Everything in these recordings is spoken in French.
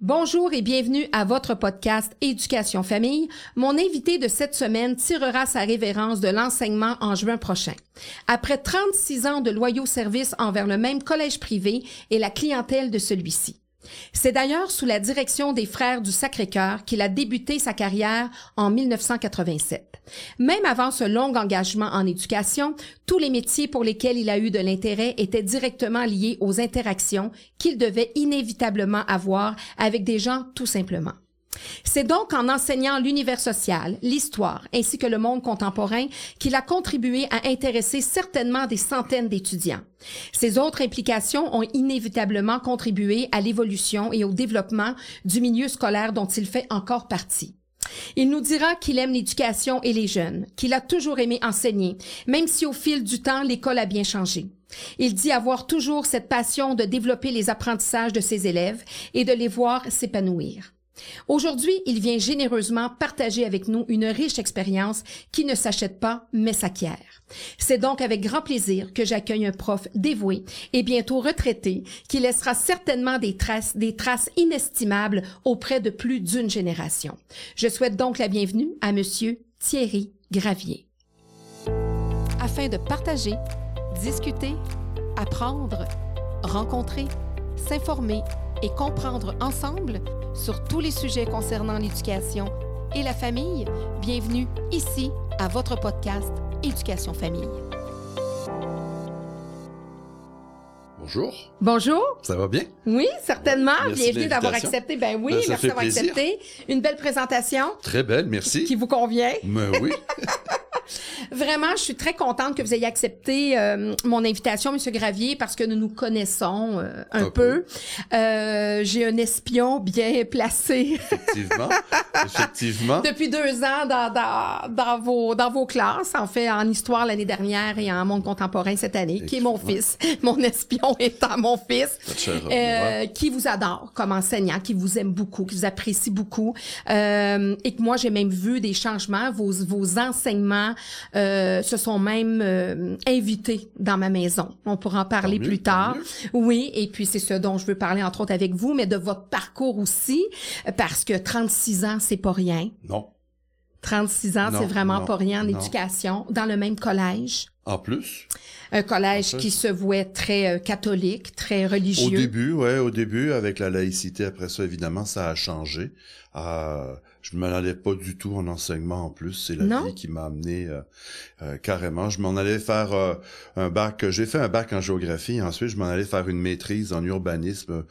Bonjour et bienvenue à votre podcast Éducation Famille. Mon invité de cette semaine tirera sa révérence de l'enseignement en juin prochain. Après 36 ans de loyaux services envers le même collège privé et la clientèle de celui-ci. C'est d'ailleurs sous la direction des frères du Sacré-Cœur qu'il a débuté sa carrière en 1987. Même avant ce long engagement en éducation, tous les métiers pour lesquels il a eu de l'intérêt étaient directement liés aux interactions qu'il devait inévitablement avoir avec des gens tout simplement. C'est donc en enseignant l'univers social, l'histoire ainsi que le monde contemporain qu'il a contribué à intéresser certainement des centaines d'étudiants. Ces autres implications ont inévitablement contribué à l'évolution et au développement du milieu scolaire dont il fait encore partie. Il nous dira qu'il aime l'éducation et les jeunes, qu'il a toujours aimé enseigner, même si au fil du temps l'école a bien changé. Il dit avoir toujours cette passion de développer les apprentissages de ses élèves et de les voir s'épanouir. Aujourd'hui, il vient généreusement partager avec nous une riche expérience qui ne s'achète pas, mais s'acquiert. C'est donc avec grand plaisir que j'accueille un prof dévoué et bientôt retraité qui laissera certainement des traces, des traces inestimables auprès de plus d'une génération. Je souhaite donc la bienvenue à monsieur Thierry Gravier. Afin de partager, discuter, apprendre, rencontrer, s'informer et comprendre ensemble, sur tous les sujets concernant l'éducation et la famille, bienvenue ici à votre podcast Éducation Famille. Bonjour. Bonjour. Ça va bien? Oui, certainement. Merci Bienvenue d'avoir accepté. Ben oui, Ben, ça merci d'avoir accepté. Une belle présentation Très belle, merci. qui vous convient. Ben oui. Vraiment, je suis très contente que vous ayez accepté euh, mon invitation, Monsieur Gravier, parce que nous nous connaissons euh, un, Un peu. Euh, J'ai un espion bien placé Effectivement. Effectivement. depuis deux ans dans, dans, dans, vos, dans vos classes, en fait, en histoire l'année dernière et en monde contemporain cette année, qui est mon fils. Mon espion étant mon fils, euh, qui vous adore comme enseignant, qui vous aime beaucoup, qui vous apprécie beaucoup, euh, et que moi, j'ai même vu des changements. Vos, vos enseignements euh, se sont même euh, invités dans ma maison. On pourra en parler mieux, plus tard. Oui, et puis c'est ce dont je veux parler entre autres avec vous, mais de votre parcours aussi, parce que 36 ans, c'est pas rien. Non. 36 ans, c'est vraiment non, pas rien en non. éducation, dans le même collège. En plus, Un collège plus. qui se vouait très euh, catholique, très au religieux. début, ouais, au début, avec la laïcité, après ça, évidemment, ça a changé. Euh, je ne m'en allais pas du tout en enseignement en plus. C'est la Non? vie qui m'a amené euh, euh, carrément. Je m'en allais faire euh, un bac. J'ai fait un bac en géographie. Ensuite, je m'en allais faire une maîtrise en urbanisme.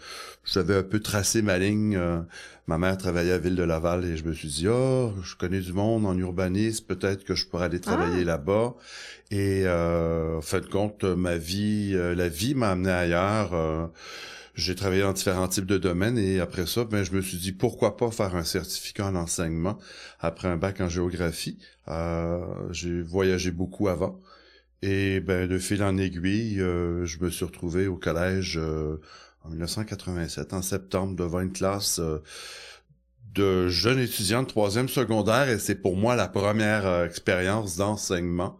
J'avais un peu tracé ma ligne. euh, ma mère travaillait à Ville de Laval et je me suis dit, oh, je connais du monde en urbanisme. Peut-être que je pourrais aller travailler Ah. là-bas. Et euh, en fin de compte, ma vie, la vie m'a amené ailleurs. J'ai travaillé dans différents types de domaines et après ça, ben, je me suis dit pourquoi pas faire un certificat en enseignement après un bac en géographie. Euh, j'ai voyagé beaucoup avant et ben de fil en aiguille, euh, je me suis retrouvé au collège euh, en 1987 en septembre devant une classe euh, de jeunes étudiants de troisième secondaire et c'est pour moi la première euh, expérience d'enseignement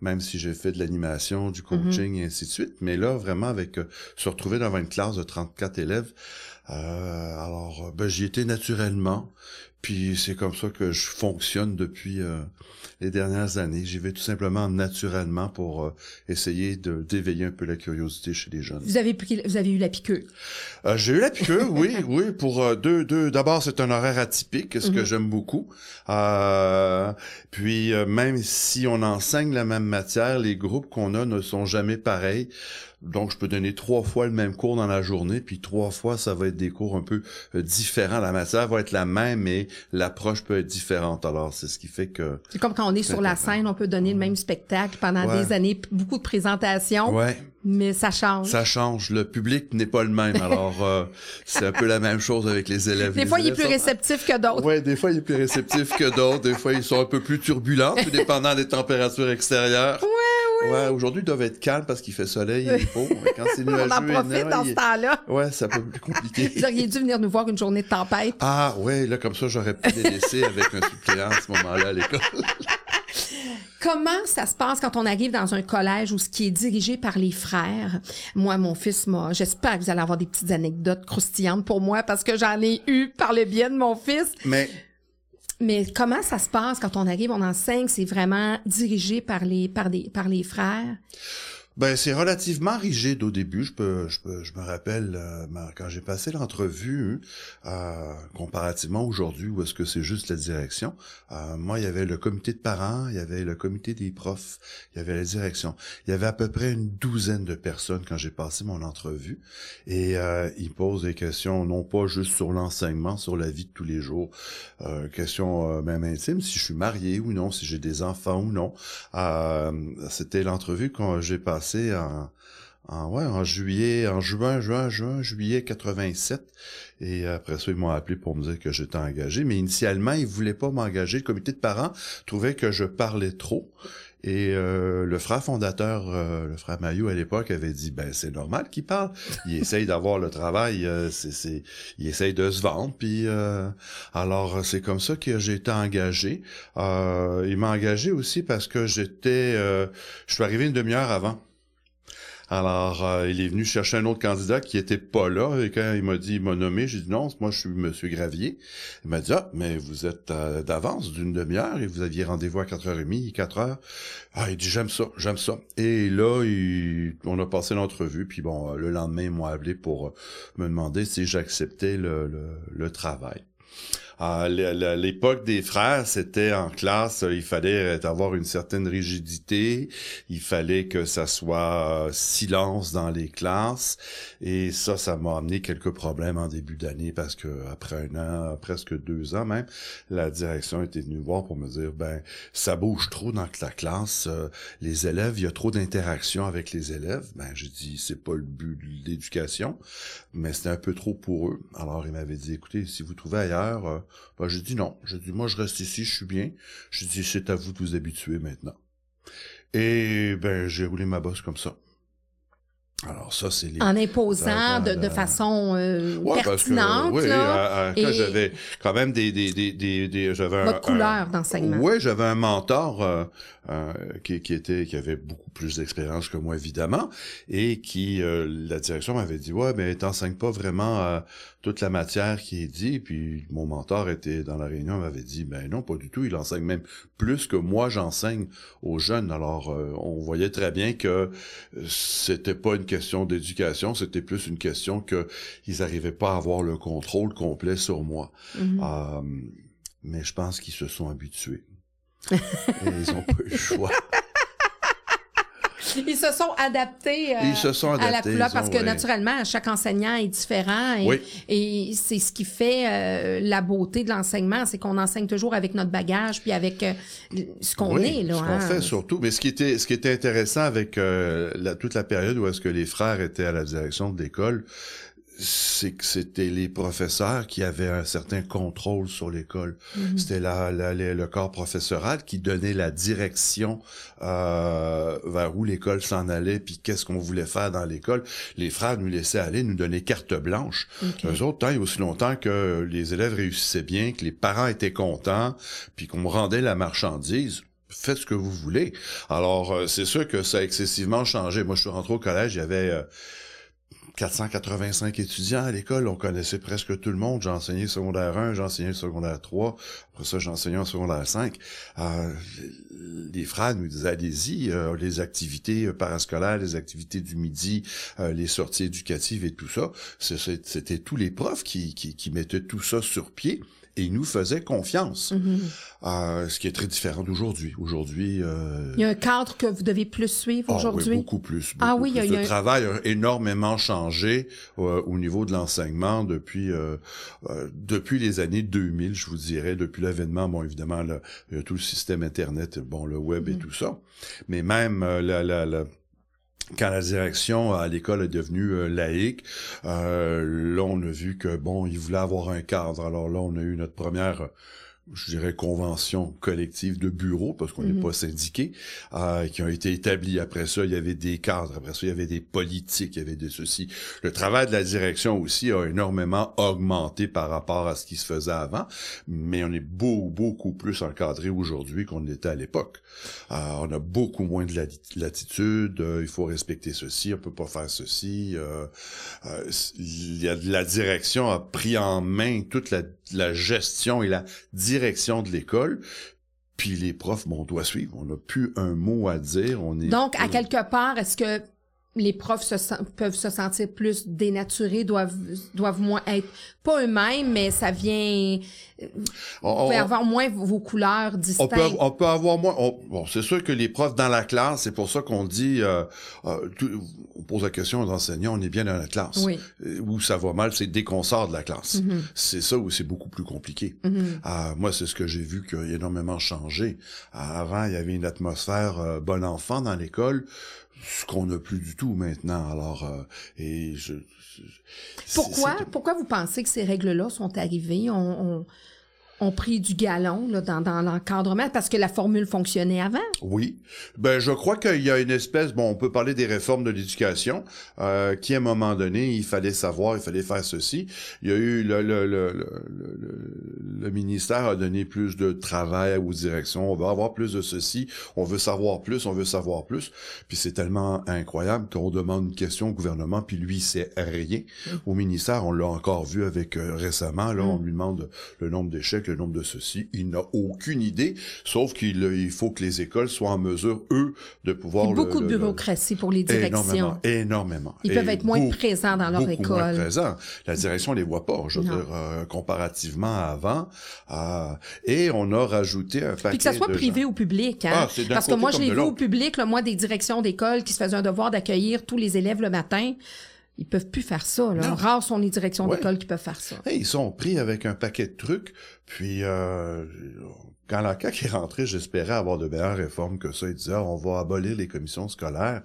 même si j'ai fait de l'animation, du coaching et ainsi de suite. Mais là, vraiment, avec euh, se retrouver devant une classe de 34 élèves, euh, alors euh, ben, j'y étais naturellement. Puis c'est comme ça que je fonctionne depuis euh, les dernières années. J'y vais tout simplement naturellement pour euh, essayer de d'éveiller un peu la curiosité chez les jeunes. Vous avez vous avez eu la piqûre? Euh, j'ai eu la piqûre, oui, oui, pour deux, deux. D'abord, c'est un horaire atypique, ce que Mhm. j'aime beaucoup. Euh, puis, même si on enseigne la même matière, les groupes qu'on a ne sont jamais pareils. Donc, je peux donner trois fois le même cours dans la journée, puis trois fois, ça va être des cours un peu euh, différents. La matière va être la même, mais l'approche peut être différente. Alors, c'est ce qui fait que... C'est comme quand on est sur la scène, on peut donner le même spectacle pendant Ouais. des années, beaucoup de présentations, Ouais, mais ça change. ça change. Le public n'est pas le même. Alors, euh, c'est un peu la même chose avec les élèves. Des Les fois, il est plus réceptif que d'autres. Ouais, des fois, il est plus réceptif que d'autres. Des fois, ils sont un peu plus turbulents, tout dépendant des températures extérieures. Ouais. Ouais, aujourd'hui, ils doivent être calmes parce qu'il fait soleil et beau. Quand c'est On nuageux en et profite dans ce temps-là. Ouais, c'est un peu plus compliqué. Vous auriez dû venir nous voir une journée de tempête. Ah, ouais, là, comme ça, j'aurais pu les laisser avec un suppléant à ce moment-là à l'école. Comment ça se passe quand on arrive dans un collège où ce qui est dirigé par les frères? Moi, mon fils, moi, j'espère que vous allez avoir des petites anecdotes croustillantes pour moi parce que j'en ai eu par le biais de mon fils. Mais Mais comment ça se passe quand on arrive, on enseigne, c'est vraiment dirigé par les, par des, par les frères? Ben c'est relativement rigide au début. Je peux, je peux, je me rappelle euh, quand j'ai passé l'entrevue, euh, comparativement aujourd'hui où est-ce que c'est juste la direction. euh, moi, il y avait le comité de parents, il y avait le comité des profs, il y avait la direction. Il y avait à peu près une douzaine de personnes quand j'ai passé mon entrevue et euh, ils posent des questions non pas juste sur l'enseignement, sur la vie de tous les jours, euh, questions même intimes, si je suis marié ou non, si j'ai des enfants ou non. C'était l'entrevue que j'ai en, juillet, en juin, juin, juin, juillet 87. Et après ça, ils m'ont appelé pour me dire que j'étais engagé. Mais initialement, ils voulaient pas m'engager. Le comité de parents trouvait que je parlais trop. Et euh, le frère fondateur, euh, le frère Maillot à l'époque, avait dit ben c'est normal qu'il parle. Il essaye d'avoir le travail, euh, c'est, il essaye de se vendre. Puis euh, alors c'est comme ça que j'ai été engagé. Euh, il m'a engagé aussi parce que j'étais, euh, je suis arrivé une demi-heure avant. Alors, euh, il est venu chercher un autre candidat qui était pas là, et quand il m'a dit, il m'a nommé, j'ai dit non, moi je suis Monsieur Gravier. Il m'a dit, ah, mais vous êtes euh, d'avance d'une demi-heure et vous aviez rendez-vous à 4h30, 4h. Ah, il dit, j'aime ça, j'aime ça. Et là, on a passé l'entrevue, puis bon, euh, le lendemain, ils m'ont appelé pour me demander si j'acceptais le travail. À l- l'époque des frères, c'était en classe, il fallait avoir une certaine rigidité, il fallait que ça soit euh, silence dans les classes, et ça, ça m'a amené quelques problèmes en début d'année parce que après un an, presque deux ans même, la direction était venue voir pour me dire, ben, ça bouge trop dans la classe, euh, les élèves, il y a trop d'interactions avec les élèves. Ben, j'ai dit, c'est pas le but de l'éducation, mais c'était un peu trop pour eux. Alors, il m'avait dit, écoutez, si vous trouvez ailleurs, euh, ben, j'ai dit non. J'ai dit, moi, je reste ici, je suis bien. J'ai dit, c'est à vous de vous habituer maintenant. Et, ben, j'ai roulé ma bosse comme ça. Alors, ça, c'est les... En imposant de, de façon euh, Ouais, parce que, pertinente, oui, là, et- j'avais quand même des, des, des, des, des- j'avais un- votre un- couleur d'enseignement. oui, j'avais un mentor euh, euh, qui, qui était qui avait beaucoup plus d'expérience que moi évidemment et qui euh, la direction m'avait dit ouais mais t'enseignes pas vraiment euh, toute la matière qui est dit puis mon mentor était dans la réunion m'avait dit ben non pas du tout il enseigne même plus que moi j'enseigne aux jeunes alors euh, on voyait très bien que c'était pas une question d'éducation c'était plus une question que ils arrivaient pas à avoir le contrôle complet sur moi Mhm. euh, mais je pense qu'ils se sont habitués. Et ils ont pas eu le choix. Ils se sont adaptés, euh, Ils se sont à la couleur parce ont- que ouais. naturellement, chaque enseignant est différent et, Oui. et c'est ce qui fait euh, la beauté de l'enseignement, c'est qu'on enseigne toujours avec notre bagage puis avec euh, ce qu'on Oui, est là. ce qu'on hein. fait surtout. Mais ce qui était, ce qui était intéressant avec euh, la, toute la période où est-ce que les frères étaient à la direction de l'école, c'est que c'était les professeurs qui avaient un certain contrôle sur l'école. Mhm. C'était la, la- le le corps professoral qui donnait la direction euh, vers où l'école s'en allait, puis qu'est-ce qu'on voulait faire dans l'école. Les frères nous laissaient aller, nous donner carte blanche. Ok. Eux autres, tant et aussi longtemps que les élèves réussissaient bien, que les parents étaient contents, puis qu'on me rendait la marchandise, faites ce que vous voulez. Alors, euh, c'est sûr que ça a excessivement changé. Moi, je suis rentré au collège, il y avait... euh, 485 étudiants à l'école, on connaissait presque tout le monde. J'ai enseigné secondaire 1, j'ai enseigné secondaire 3, après ça j'ai enseigné en secondaire 5. Euh, les frères nous disaient allez-y, euh, les activités euh, parascolaires, les activités du midi, les sorties éducatives et tout ça, c'était tous les profs qui mettaient tout ça sur pied et ils nous faisaient confiance. Mhm. Euh, ce qui est très différent d'aujourd'hui. Aujourd'hui, euh, Il y a un cadre que vous devez plus suivre ah oui, aujourd'hui? beaucoup plus. Ah oui, il y a- plus. il y a Le un- travail a énormément changé euh, au niveau de l'enseignement depuis euh, euh, depuis les années 2000, je vous dirais, depuis l'avènement, bon évidemment, le, il y a tout le système internet, bon le web et Mhm. tout ça, mais même euh, la, la, la- quand la direction à l'école est devenue euh, laïque, euh, là on a vu que bon, ils voulaient avoir un cadre. Alors là, on a eu notre première je dirais, conventions collectives de bureaux, parce qu'on n'est Mhm. pas syndiqué, euh, qui ont été établies. Après ça, il y avait des cadres. Après ça, il y avait des politiques, il y avait des ceci. Le travail de la direction aussi a énormément augmenté par rapport à ce qui se faisait avant, mais on est beaucoup, beaucoup plus encadré aujourd'hui qu'on l'était à l'époque. Euh, on a beaucoup moins de lati- latitude, euh, il faut respecter ceci, on peut pas faire ceci. euh, euh, il y a- la direction a pris en main toute la, la gestion et la direction de l'école. Puis les profs, bon, on doit suivre. On n'a plus un mot à dire. On est Donc, à quelque part, est-ce que les profs se sen- peuvent se sentir plus dénaturés, doivent, doivent moins être, pas eux-mêmes, mais ça vient, on- vous pouvez on- avoir moins vos couleurs On distinctes. peut, on peut avoir moins. on- bon, c'est sûr que les profs dans la classe, c'est pour ça qu'on dit, euh, euh, tout- on pose la question aux enseignants, on est bien dans la classe. Oui. Euh, Où ça va mal, c'est dès qu'on sort de la classe. Mhm. C'est ça où c'est beaucoup plus compliqué. Mhm. Ah, moi, c'est ce que j'ai vu qui a énormément changé. Ah, avant, il y avait une atmosphère euh, bon enfant dans l'école, ce qu'on n'a plus du tout maintenant. Alors, euh, et je. je- Pourquoi, pourquoi vous pensez que ces règles-là sont arrivées, ont pris du galon là, dans, dans l'encadrement? Parce que la formule fonctionnait avant? Oui. Ben, je crois qu'il y a une espèce, bon, on peut parler des réformes de l'éducation, euh, qui à un moment donné, il fallait savoir, il fallait faire ceci. Il y a eu le, le, le, le, ministère a donné plus de travail aux directions. On veut avoir plus de ceci, on veut savoir plus, on veut savoir plus. Puis c'est tellement incroyable qu'on demande une question au gouvernement, puis lui, sait rien. Au ministère, on l'a encore vu avec euh, récemment, là, on lui demande le nombre d'échecs, le nombre de ceci. Il n'a aucune idée, sauf qu'il il faut que les écoles soient en mesure, eux, de pouvoir... Il y a le- beaucoup de le- bureaucratie pour les directions. Énormément, énormément. Ils Et peuvent être moins beaucoup- présents dans leur beaucoup moins école. présents. La direction les voit pas, je veux Non. dire, euh, comparativement à avant. Euh, et on a rajouté un paquet Puis que ça soit de privé gens. ou public. Hein? Ah, Parce que moi, je l'ai vu au public, là, moi, des directions d'école qui se faisaient un devoir d'accueillir tous les élèves le matin. Ils peuvent plus faire ça. Là. Rares sont les directions Ouais. d'école qui peuvent faire ça. Hey, ils sont pris avec un paquet de trucs. Puis euh, quand la CAQ est rentrée, j'espérais avoir de meilleures réformes que ça. Ils disaient Ah, on va abolir les commissions scolaires.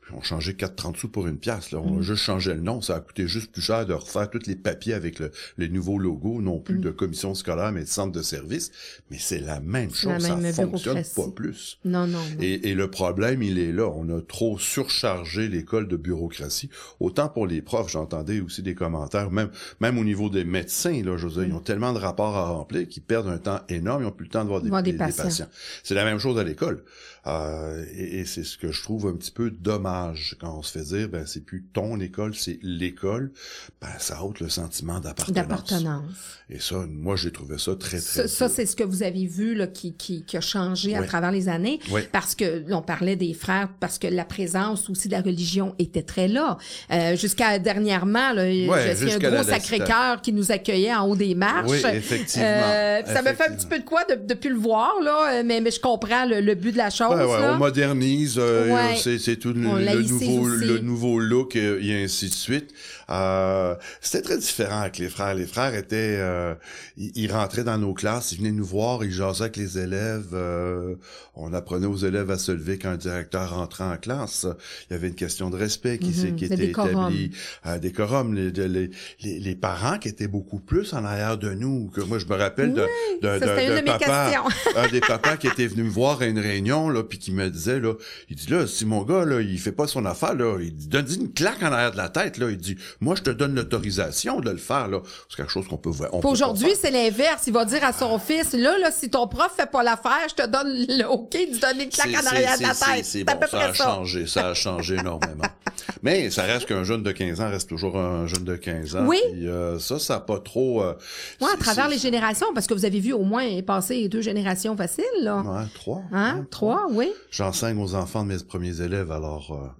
Puis on changeait 4,30 sous pour une pièce. Là. On Mm. a juste changé le nom. Ça a coûté juste plus cher de refaire tous les papiers avec le, les nouveaux logos, non plus Mm. de commission scolaire, mais de centre de service. Mais c'est la même la chose. Ça même fonctionne pas plus. Non, non. non. Et, et le problème, il est là. On a trop surchargé l'école de bureaucratie. Autant pour les profs, j'entendais aussi des commentaires, même, même au niveau des médecins, là, je veux dire, ils ont tellement de rapports à remplir qu'ils perdent un temps énorme, ils n'ont plus le temps de voir des, patients. C'est la même chose à l'école. Euh, et et c'est ce que je trouve un petit peu dommage quand on se fait dire, ben, c'est plus ton école, c'est l'école. Ben, ça ôte le sentiment d'appartenance. D'appartenance. Et ça, moi, j'ai trouvé ça très, très Ça, c'est ce que vous avez vu là, qui, qui, qui a changé à travers les années. Oui. Parce que là, on parlait des frères, parce que la présence aussi de la religion était très là. Euh, jusqu'à dernièrement, là, il y a un gros Sacré-Cœur qui nous accueillait en haut des marches. Oui, effectivement. Euh, ça me fait un petit peu de quoi de, de plus le voir, là, euh, mais, mais je comprends le, le but de la chose. Ouais, ouais, là. on modernise, euh, c'est, c'est tout le, nouveau, aussi. le nouveau look et ainsi de suite. Euh, c'était très différent avec les frères. Les frères étaient, euh, ils, ils rentraient dans nos classes, ils venaient nous voir, ils jasaient avec les élèves. euh, on apprenait aux élèves à se lever quand un directeur rentrait en classe. Il y avait une question de respect qui, Mhm, qui était établie. Euh, décorum, les, les, les, les parents qui étaient beaucoup plus en arrière de nous. Que moi, je me rappelle de mes papa, un des papas qui était venu me voir à une réunion, là, puis qui me disait, là, il dit, là, si mon gars, là, il fait pas son affaire, là, il dit, donne une claque en arrière de la tête, là, il dit, moi, je te donne l'autorisation de le faire, là. C'est quelque chose qu'on peut voir. Aujourd'hui, c'est l'inverse. Il va dire à son fils, là, là, si ton prof fait pas l'affaire, je te donne le OK de donner une claque en arrière de la tête. Bon, ça a ça. changé, ça a changé énormément. Mais ça reste qu'un jeune de 15 ans reste toujours un jeune de 15 ans. Oui. Puis, euh, ça, ça a pas trop... euh, Ouais, à travers les générations, parce que vous avez vu au moins passer deux générations faciles, là. Ouais, trois. Hein? Ouais, Trois, oui. J'enseigne aux enfants de mes premiers élèves, alors...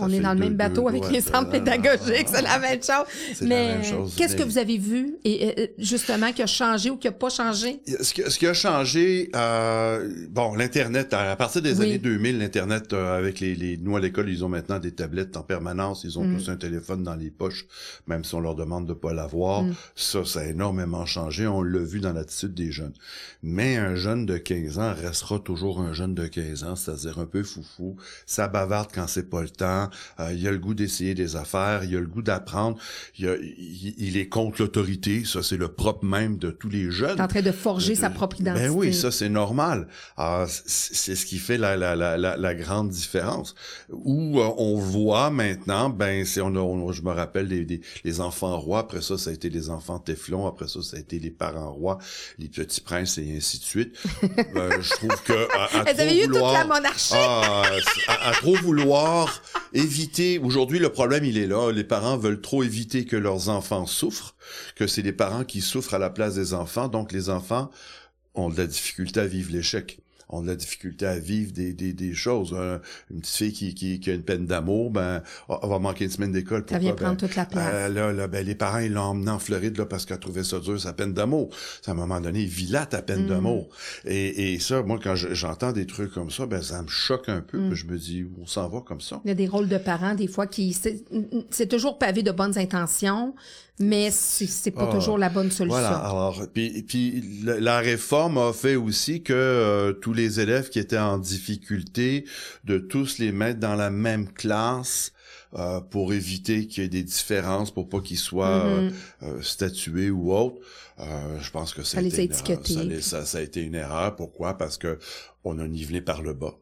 On est dans le même bateau deux avec les centres pédagogiques, c'est la même chose. Mais qu'est-ce que vous avez vu, et justement, qui a changé ou qui a pas changé? Ce qui, ce qui a changé, euh, bon, l'Internet, à, à partir des Oui. années 2000, l'Internet, euh, avec les, les... Nous, à l'école, ils ont maintenant des tablettes en permanence, ils ont Mm. tous un téléphone dans les poches, même si on leur demande de pas l'avoir. Mm. Ça, ça a énormément changé, on l'a vu dans l'attitude des jeunes. Mais un jeune de 15 ans restera toujours un jeune de 15 ans, c'est-à-dire un peu foufou, ça bavarde quand c'est pas le temps, ans, euh, il a le goût d'essayer des affaires, il a le goût d'apprendre, il, a- il- il est contre l'autorité, ça c'est le propre même de tous les jeunes. T'es en train de forger De- sa propre identité. Ben oui, ça c'est normal. Ah, c'est ce qui fait la, la, la, la, grande différence. Où euh, on voit maintenant, ben c'est on, a- on- je me rappelle les, les, les enfants rois. Après ça, ça a été les enfants Téflon. Après ça, ça a été les parents rois, les petits princes et ainsi de suite. Ben, je trouve que à, à trop avaient eu toute vouloir- la monarchie. ah, à, à trop vouloir éviter. Aujourd'hui, le problème, il est là. Les parents veulent trop éviter que leurs enfants souffrent, que c'est les parents qui souffrent à la place des enfants. Donc, les enfants ont de la difficulté à vivre l'échec ont de la difficulté à vivre des, des, des choses. Un- une petite fille qui, qui, qui a une peine d'amour, ben, elle va manquer une semaine d'école. Ça vient Pourquoi? prendre Ben, toute la place. euh, là, là, ben, les parents, ils l'ont emmené en Floride là, parce qu'elle trouvait ça dur, sa peine d'amour. À un moment donné, vis là ta peine Mm. d'amour. Et, et ça, moi, quand je- j'entends des trucs comme ça, ben ça me choque un peu. Mm. Je me dis, on s'en va comme ça. Il y a des rôles de parents, des fois, qui. C'est c'est toujours pavé de bonnes intentions, mais c'est pas Ah, toujours la bonne solution. Voilà. Alors, puis, puis la, réforme a fait aussi que euh, tous les élèves qui étaient en difficulté, de tous les mettre dans la même classe. euh, pour éviter qu'il y ait des différences, pour pas qu'ils soient euh, Mhm. euh, statués ou autres. Euh, je pense que ça, Ça a les été une erreur. Ça, ça- ça a été une erreur. Pourquoi? Parce que on a nivelé par le bas.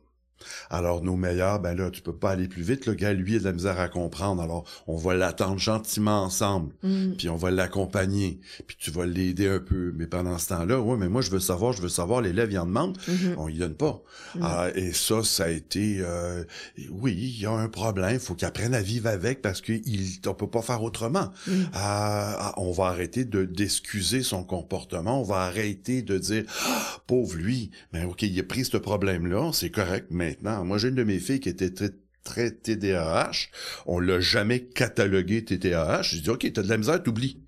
Alors, nos meilleurs, ben là, tu peux pas aller plus vite. Le gars, lui, il a de la misère à comprendre. Alors, on va l'attendre gentiment ensemble. Mm. Puis on va l'accompagner. Puis tu vas l'aider un peu. Mais pendant ce temps-là, ouais, mais moi, je veux savoir, je veux savoir, l'élève, il en demande. Mhm. On y donne pas. Mm. Ah, et ça, ça a été... euh, oui, il y a un problème. Il faut qu'il apprenne à vivre avec parce qu'on ne peut pas faire autrement. Mm. Ah, ah, on va arrêter de d'excuser son comportement. On va arrêter de dire Ah, pauvre lui. Mais ok, il a pris ce problème-là, c'est correct. Maintenant, moi j'ai une de mes filles qui était très très TDAH. On l'a jamais catalogué TDAH. J'ai dit ok, t'as de la misère, t'oublies.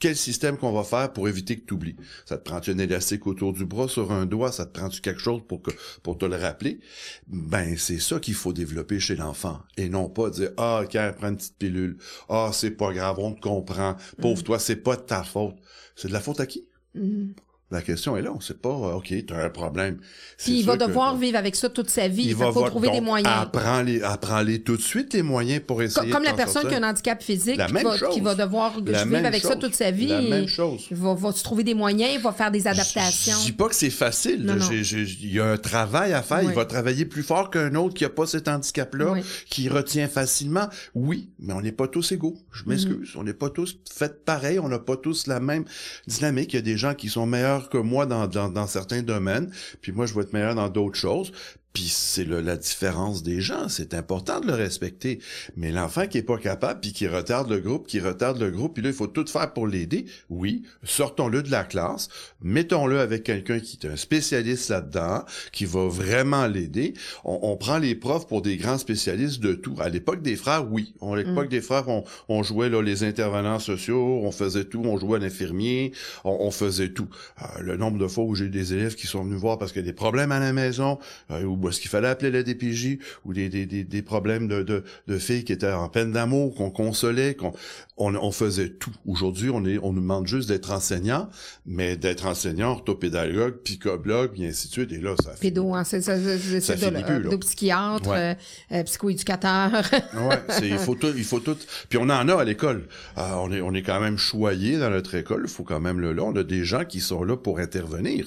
Quel système qu'on va faire pour éviter que tu oublies? Ça te prend-tu un élastique autour du bras, sur un doigt? Ça te prend-tu quelque chose pour que pour te le rappeler? Ben, c'est ça qu'il faut développer chez l'enfant. Et non pas dire, ah, OK, prends une petite pilule. Ah, c'est pas grave, on te comprend. Pauvre toi, c'est pas de ta faute. C'est de la faute à qui? Mm. La question est là. On sait pas, euh, OK, t'as un problème. Puis il va que- devoir vivre avec ça toute sa vie. il va faut trouver des moyens. Apprends-les, apprends-les tout de suite, les moyens pour essayer Comme de la personne qui a un handicap physique, qui va, qui va devoir La vivre avec ça toute sa vie. La même chose. Il va, va se trouver des moyens, il va faire des Je adaptations. dis pas que c'est facile. Il y a un travail à faire. Oui. Il va travailler plus fort qu'un autre qui a pas cet handicap-là, Oui. qui retient facilement. Oui, mais on n'est pas tous égaux. Je m'excuse. Mm-hmm. On n'est pas tous faits pareil. On n'a pas tous la même dynamique. Il y a des gens qui sont meilleurs que moi dans, dans, certains domaines. Puis moi, je vais être meilleur dans d'autres choses. Puis c'est la différence des gens. C'est important de le respecter. Mais l'enfant qui est pas capable, puis qui retarde le groupe, qui retarde le groupe, puis là, il faut tout faire pour l'aider. Oui, sortons-le de la classe, mettons-le avec quelqu'un qui est un spécialiste là-dedans, qui va vraiment l'aider. On, on prend les profs pour des grands spécialistes de tout. À l'époque des frères, oui. À l'époque des frères, on, on jouait là, les intervenants sociaux, on faisait tout, on jouait à l'infirmier, on, on faisait tout. Euh, le nombre de fois où j'ai eu des élèves qui sont venus voir parce qu'il y a des problèmes à la maison, euh, ou est-ce qu'il fallait appeler la DPJ, ou des, des, des, des problèmes de, de, de filles qui étaient en peine d'amour, qu'on consolait, qu'on on, on faisait tout. Aujourd'hui, on est on nous demande juste d'être enseignant, mais d'être enseignant, orthopédagogue, psychologue, et ainsi de suite. Et là, ça Pédo, hein, c'est ça, Ça de- psychiatre, Ouais. euh, euh, psychoéducateur. Ouais, il faut tout, il faut tout. Puis on en a à l'école. Euh, on est, on est quand même choyé dans notre école. Il faut quand même le là. On a des gens qui sont là pour intervenir.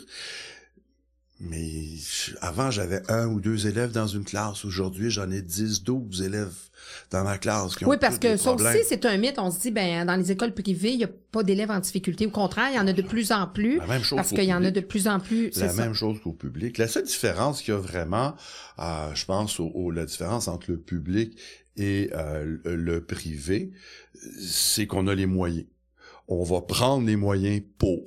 Mais avant, j'avais un ou deux élèves dans une classe. Aujourd'hui, j'en ai 10, 12 élèves dans ma classe qui ont oui, parce que ça problèmes. aussi, c'est un mythe. On se dit, ben, dans les écoles privées, il n'y a pas d'élèves en difficulté. Au contraire, il y en a de plus en plus. La même chose Parce qu'il y en a de plus en plus. la ça. même chose qu'au public. La seule différence qu'il y a vraiment, euh, je pense, au, au- la différence entre le public et euh, le privé, c'est qu'on a les moyens. On va prendre les moyens pour.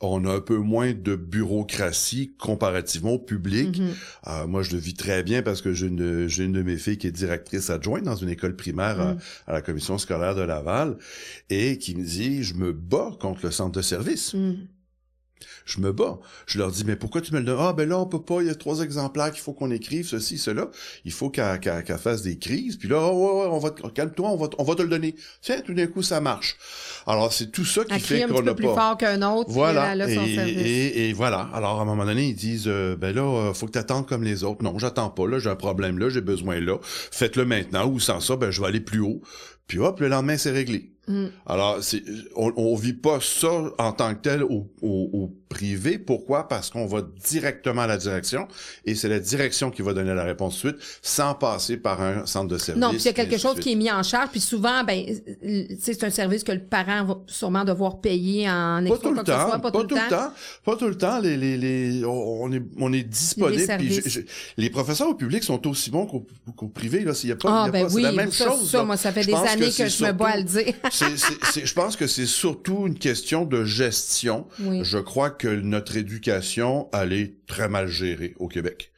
On a un peu moins de bureaucratie comparativement au public. Mhm. Euh, moi, je le vis très bien parce que j'ai une, une de mes filles qui est directrice adjointe dans une école primaire à- Mm. à, la commission scolaire de Laval et qui me dit, je me bats contre le centre de service. Mhm. Je me bats. Je leur dis, mais pourquoi tu me le donnes? Ah, ben là, on peut pas, il y a trois exemplaires qu'il faut qu'on écrive, ceci, cela. Il faut qu'elle fasse des crises. Puis là, oh, ouais, ouais, on va, calme-toi, on va, on va te le donner. Tiens, tout d'un coup, ça marche. Alors, c'est tout ça qui fait qu'on n'a pas... plus fort qu'un autre. Voilà. Et, et, voilà. Alors, à un moment donné, ils disent, euh, ben là, euh, faut que tu attendes comme les autres. Non, j'attends pas. Là, j'ai un problème là, j'ai besoin là. Faites-le maintenant. Ou sans ça, ben, je vais aller plus haut. Puis hop, le lendemain, c'est réglé. Mm. Alors, on, on vit pas ça en tant que tel au, au, privé. Pourquoi? Parce qu'on va directement à la direction et c'est la direction qui va donner la réponse suite sans passer par un centre de service. Non, puis il y a quelque chose qui est mis en charge. Puis souvent, ben, c'est un service que le parent va sûrement devoir payer en pas tout le temps, pas, tout, le temps. Pas tout le temps. Les, les, les, on est, on est disponible. Les, professeurs au public sont aussi bons qu'au, privé. Là, s'il y a pas, ah, ben c'est la même chose. Ça, moi, ça fait des années que, je me bois à le dire. je pense que c'est surtout une question de gestion. Je crois que notre éducation, elle est très mal gérée au Québec.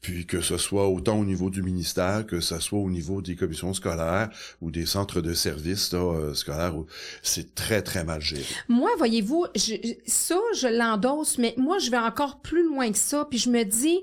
Puis que ce soit autant au niveau du ministère, que ce soit au niveau des commissions scolaires ou des centres de services euh, scolaires, c'est très, très mal géré. Moi, voyez-vous, ça, je l'endosse, mais moi, je vais encore plus loin que ça, puis je me dis,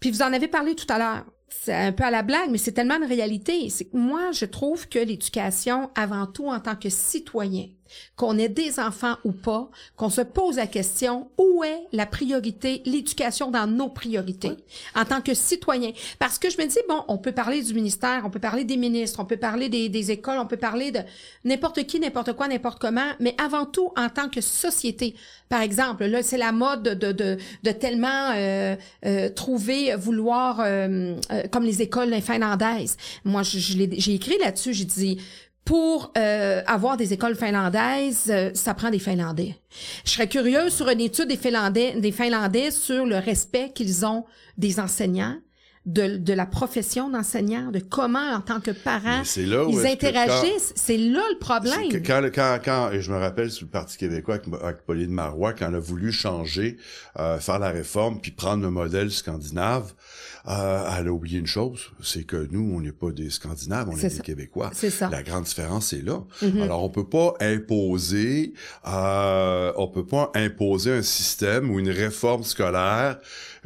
puis vous en avez parlé tout à l'heure, c'est un peu à la blague, mais c'est tellement une réalité. C'est que moi, je trouve que l'éducation, avant tout en tant que citoyen, qu'on ait des enfants ou pas, qu'on se pose la question où est la priorité, l'éducation dans nos priorités en tant que citoyen? Parce que je me dis, bon, on peut parler du ministère, on peut parler des ministres, on peut parler des, des écoles, on peut parler de n'importe qui, n'importe quoi, n'importe comment, mais avant tout en tant que société. Par exemple, là, c'est la mode de, de, de, tellement euh, euh, trouver, vouloir, euh, comme les écoles finlandaises. Moi, je, j'ai écrit là-dessus, j'ai dit, pour euh, avoir des écoles finlandaises, euh, ça prend des Finlandais. Je serais curieuse sur une étude des Finlandais, des Finlandais sur le respect qu'ils ont des enseignants, de, de la profession d'enseignant, de comment, en tant que parents, ils interagissent. C'est là le problème. Quand, quand, quand, et je me rappelle sur le Parti québécois avec, avec Pauline Marois, quand elle a voulu changer, euh, faire la réforme, puis prendre le modèle scandinave, euh, elle a oublié une chose, c'est que nous, on n'est pas des Scandinaves, on est, des Québécois. C'est ça. La grande différence, c'est là. Mm-hmm. Alors, on peut pas imposer, euh, on peut pas imposer un système ou une réforme scolaire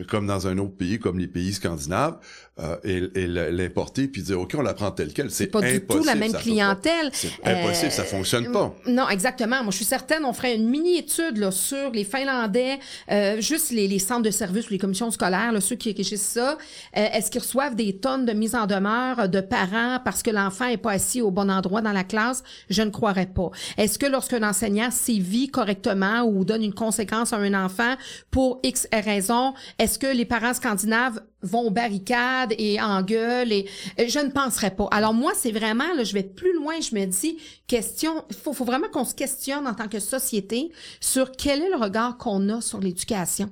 comme dans un autre pays, comme les pays scandinaves, euh, et, l'importer puis dire ok on la prend telle quelle. C'est pas du tout la même clientèle. C'est impossible ça fonctionne pas. euh, non exactement. Moi je suis certaine on ferait une mini étude là sur les Finlandais euh, juste les, les, centres de services ou les commissions scolaires là, ceux qui régissent ça. Est-ce qu'ils reçoivent des tonnes de mise en demeure de parents parce que l'enfant est pas assis au bon endroit dans la classe? Je ne croirais pas. Est-ce que lorsqu'un enseignant sévit correctement ou donne une conséquence à un enfant pour X raison est-ce que les parents scandinaves vont aux barricades et engueulent et je ne penserais pas. Alors moi, c'est vraiment, là, je vais plus loin, je me dis, question, faut, faut vraiment qu'on se questionne en tant que société sur quel est le regard qu'on a sur l'éducation.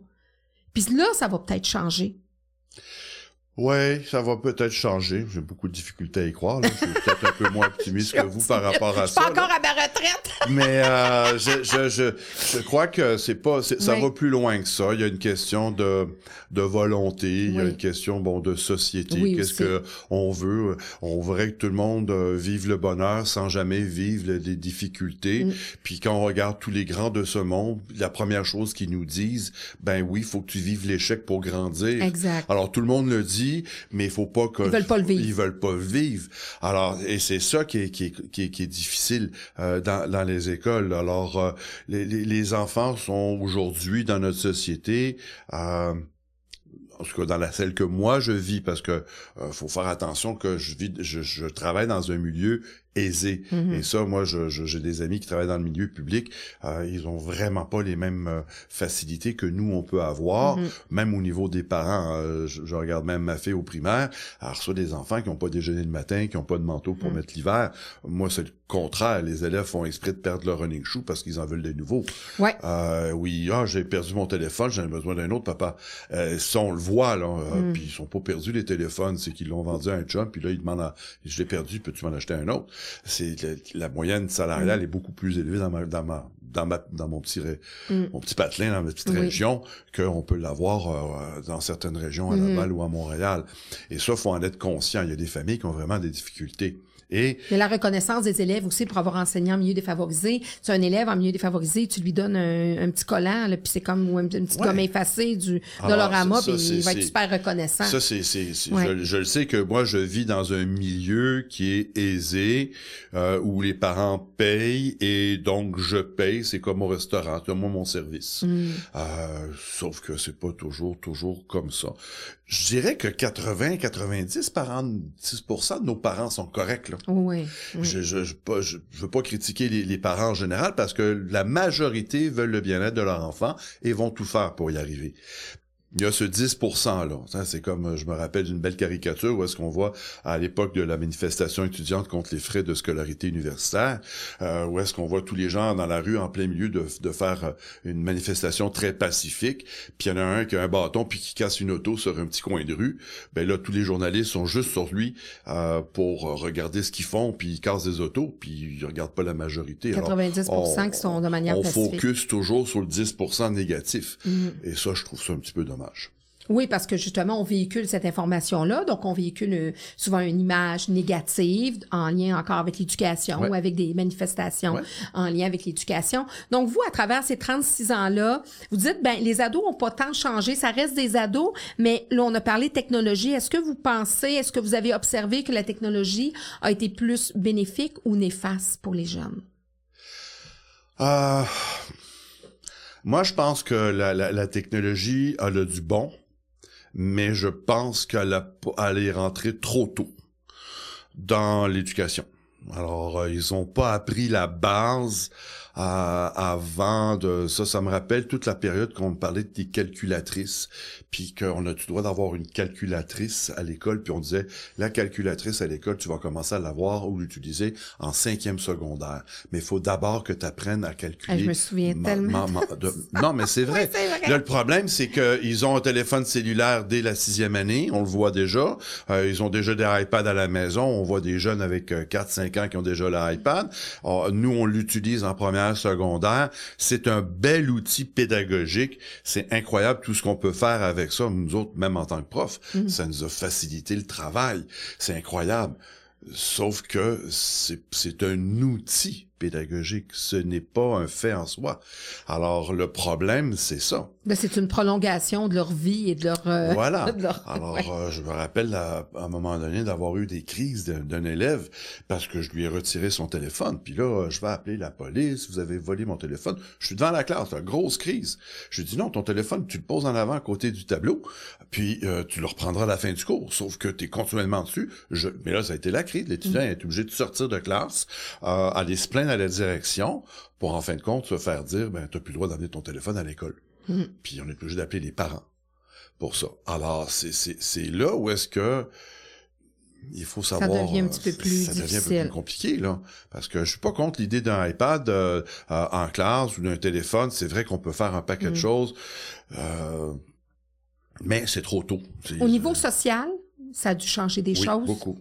Puis là, ça va peut-être changer. Ouais, ça va peut-être changer. J'ai beaucoup de difficultés à y croire. Je suis peut-être un peu moins optimiste que vous par rapport à ça. Je suis pas encore à ma retraite. Mais euh, je, je, je, je, crois que c'est pas, ça va plus loin que ça. Il y a une question de, de volonté. Il y a une question bon de société. Qu'est-ce que on veut? On voudrait que tout le monde euh, vive le bonheur sans jamais vivre les difficultés. Mm. Puis quand on regarde tous les grands de ce monde, la première chose qu'ils nous disent, ben oui, il faut que tu vives l'échec pour grandir. Exact. Alors tout le monde le dit mais il faut pas que ils veulent pas le vivre. Ils veulent pas vivre. Alors et c'est ça qui est qui est, qui est, qui est difficile euh, dans, dans les écoles. Alors euh, les, les, les, enfants sont aujourd'hui dans notre société euh, en tout cas dans la celle que moi je vis, parce que euh, faut faire attention que je vis, je, je, travaille dans un milieu aisé. Mm-hmm. Et ça, moi, j'ai je, des amis qui travaillent dans le milieu public, euh, ils ont vraiment pas les mêmes euh, facilités que nous on peut avoir, mm-hmm. même au niveau des parents. Euh, je, regarde même ma fille au primaire, elle reçoit des enfants qui ont pas déjeuné le matin, qui ont pas de manteau pour mm. mettre l'hiver. Moi, c'est le contraire. Les élèves font exprès de perdre leur running shoe parce qu'ils en veulent des nouveaux. Ouais. oui, ah, j'ai perdu mon téléphone, j'en ai besoin d'un autre, papa. ça, on le voit là. Mm. Puis ils sont pas perdus les téléphones, c'est qu'ils l'ont vendu à un chum, puis là ils demandent, à, je l'ai perdu, peux-tu m'en acheter un autre? C'est la, moyenne salariale mm. est beaucoup plus élevée dans ma, dans ma, dans, ma, dans mon petit mm. mon petit patelin dans ma petite région qu'on peut l'avoir euh, dans certaines régions à mm-hmm. Laval ou à Montréal. Et ça, faut en être conscient. Il y a des familles qui ont vraiment des difficultés. Et Mais la reconnaissance des élèves aussi pour avoir enseigné en milieu défavorisé. Tu as un élève en milieu défavorisé, tu lui donnes un, un petit collant, là, puis c'est comme ou un, une petite Ouais. gomme effacée du Alors, dolorama, ça, ça, puis il va être super reconnaissant. Ça, c'est, c'est, c'est- Ouais. je, je le sais que moi, je vis dans un milieu qui est aisé, euh, où les parents payent et donc je paye. C'est comme au restaurant, c'est moi mon service. Mm. Euh, sauf que c'est pas toujours, toujours comme ça. Je dirais que 80-90 parents, 10% de nos parents sont corrects, là. Oui. oui. Je, je, je, pas- je, je veux pas critiquer les, les parents en général parce que la majorité veulent le bien-être de leur enfant et vont tout faire pour y arriver. Il y a ce 10%-là. Ça, C'est comme, euh, je me rappelle d'une belle caricature où est-ce qu'on voit à l'époque de la manifestation étudiante contre les frais de scolarité universitaire, euh, où est-ce qu'on voit tous les gens dans la rue en plein milieu de, de faire euh, une manifestation très pacifique, puis il y en a un qui a un bâton puis qui casse une auto sur un petit coin de rue. Ben là, tous les journalistes sont juste sur lui euh, pour regarder ce qu'ils font, puis ils cassent des autos, puis ils regardent pas la majorité. Alors, 90 on- qui sont de manière on pacifique. focus toujours sur le 10% négatif. Mm. Et ça, je trouve ça un petit peu dommage. Oui, parce que justement, on véhicule cette information-là, donc on véhicule euh, souvent une image négative en lien encore avec l'éducation Ouais. ou avec des manifestations Ouais. en lien avec l'éducation. Donc vous, à travers ces 36 ans-là, vous dites, ben les ados ont pas tant changé, ça reste des ados, mais là, on a parlé de technologie. Est-ce que vous pensez, est-ce que vous avez observé que la technologie a été plus bénéfique ou néfaste pour les jeunes? Euh, moi, je pense que la, la, technologie, elle a du bon, mais je pense qu'elle est rentrée trop tôt dans l'éducation. Alors, euh, ils ont pas appris la base euh, avant de ça. Ça me rappelle toute la période qu'on me parlait des calculatrices, puis qu'on a tu dois d'avoir une calculatrice à l'école, puis on disait la calculatrice à l'école, tu vas commencer à l'avoir ou l'utiliser en cinquième secondaire. Mais il faut d'abord que tu apprennes à calculer. Ah, je me souviens ma- tellement. ma- ma- de- Non, mais c'est vrai. Oui, c'est vrai. Là, le problème, c'est qu'ils ont un téléphone cellulaire dès la sixième année, on le voit déjà. Euh, ils ont déjà des iPads à la maison. On voit des jeunes avec euh, 4-5 ans qui ont déjà l'iPad. Alors, nous, on l'utilise en première, secondaire. C'est un bel outil pédagogique. C'est incroyable tout ce qu'on peut faire avec ça. Nous autres, même en tant que profs, Mhm. ça nous a facilité le travail. C'est incroyable. Sauf que c'est un outil pédagogique. Ce n'est pas un fait en soi. Alors, le problème, c'est ça. Ben, c'est une prolongation de leur vie et de leur... euh, Voilà. de leur- Alors, ouais. euh, je me rappelle à, à un moment donné d'avoir eu des crises d'un élève parce que je lui ai retiré son téléphone. Puis là, euh, je vais appeler la police. Vous avez volé mon téléphone. Je suis devant la classe, une grosse crise. Je lui dis non, ton téléphone, tu le poses en avant à côté du tableau, puis euh, tu le reprendras à la fin du cours. Sauf que tu es continuellement dessus. Je... Mais là, ça a été la crise. L'étudiant est obligé de sortir de classe, euh, aller se plaindre à la direction pour en fin de compte se faire dire ben t'as plus le droit d'amener ton téléphone à l'école. Mhm. Puis on est obligé d'appeler les parents pour ça. Alors, c'est, c'est, c'est là où est-ce que il faut savoir... devient un petit peu euh, plus Ça devient un peu plus compliqué, là. Parce que je suis pas contre l'idée d'un iPad euh, euh, en classe ou d'un téléphone. C'est vrai qu'on peut faire un paquet de Mm. choses. euh, mais c'est trop tôt. Au niveau social, ça a dû changer des oui, choses? beaucoup.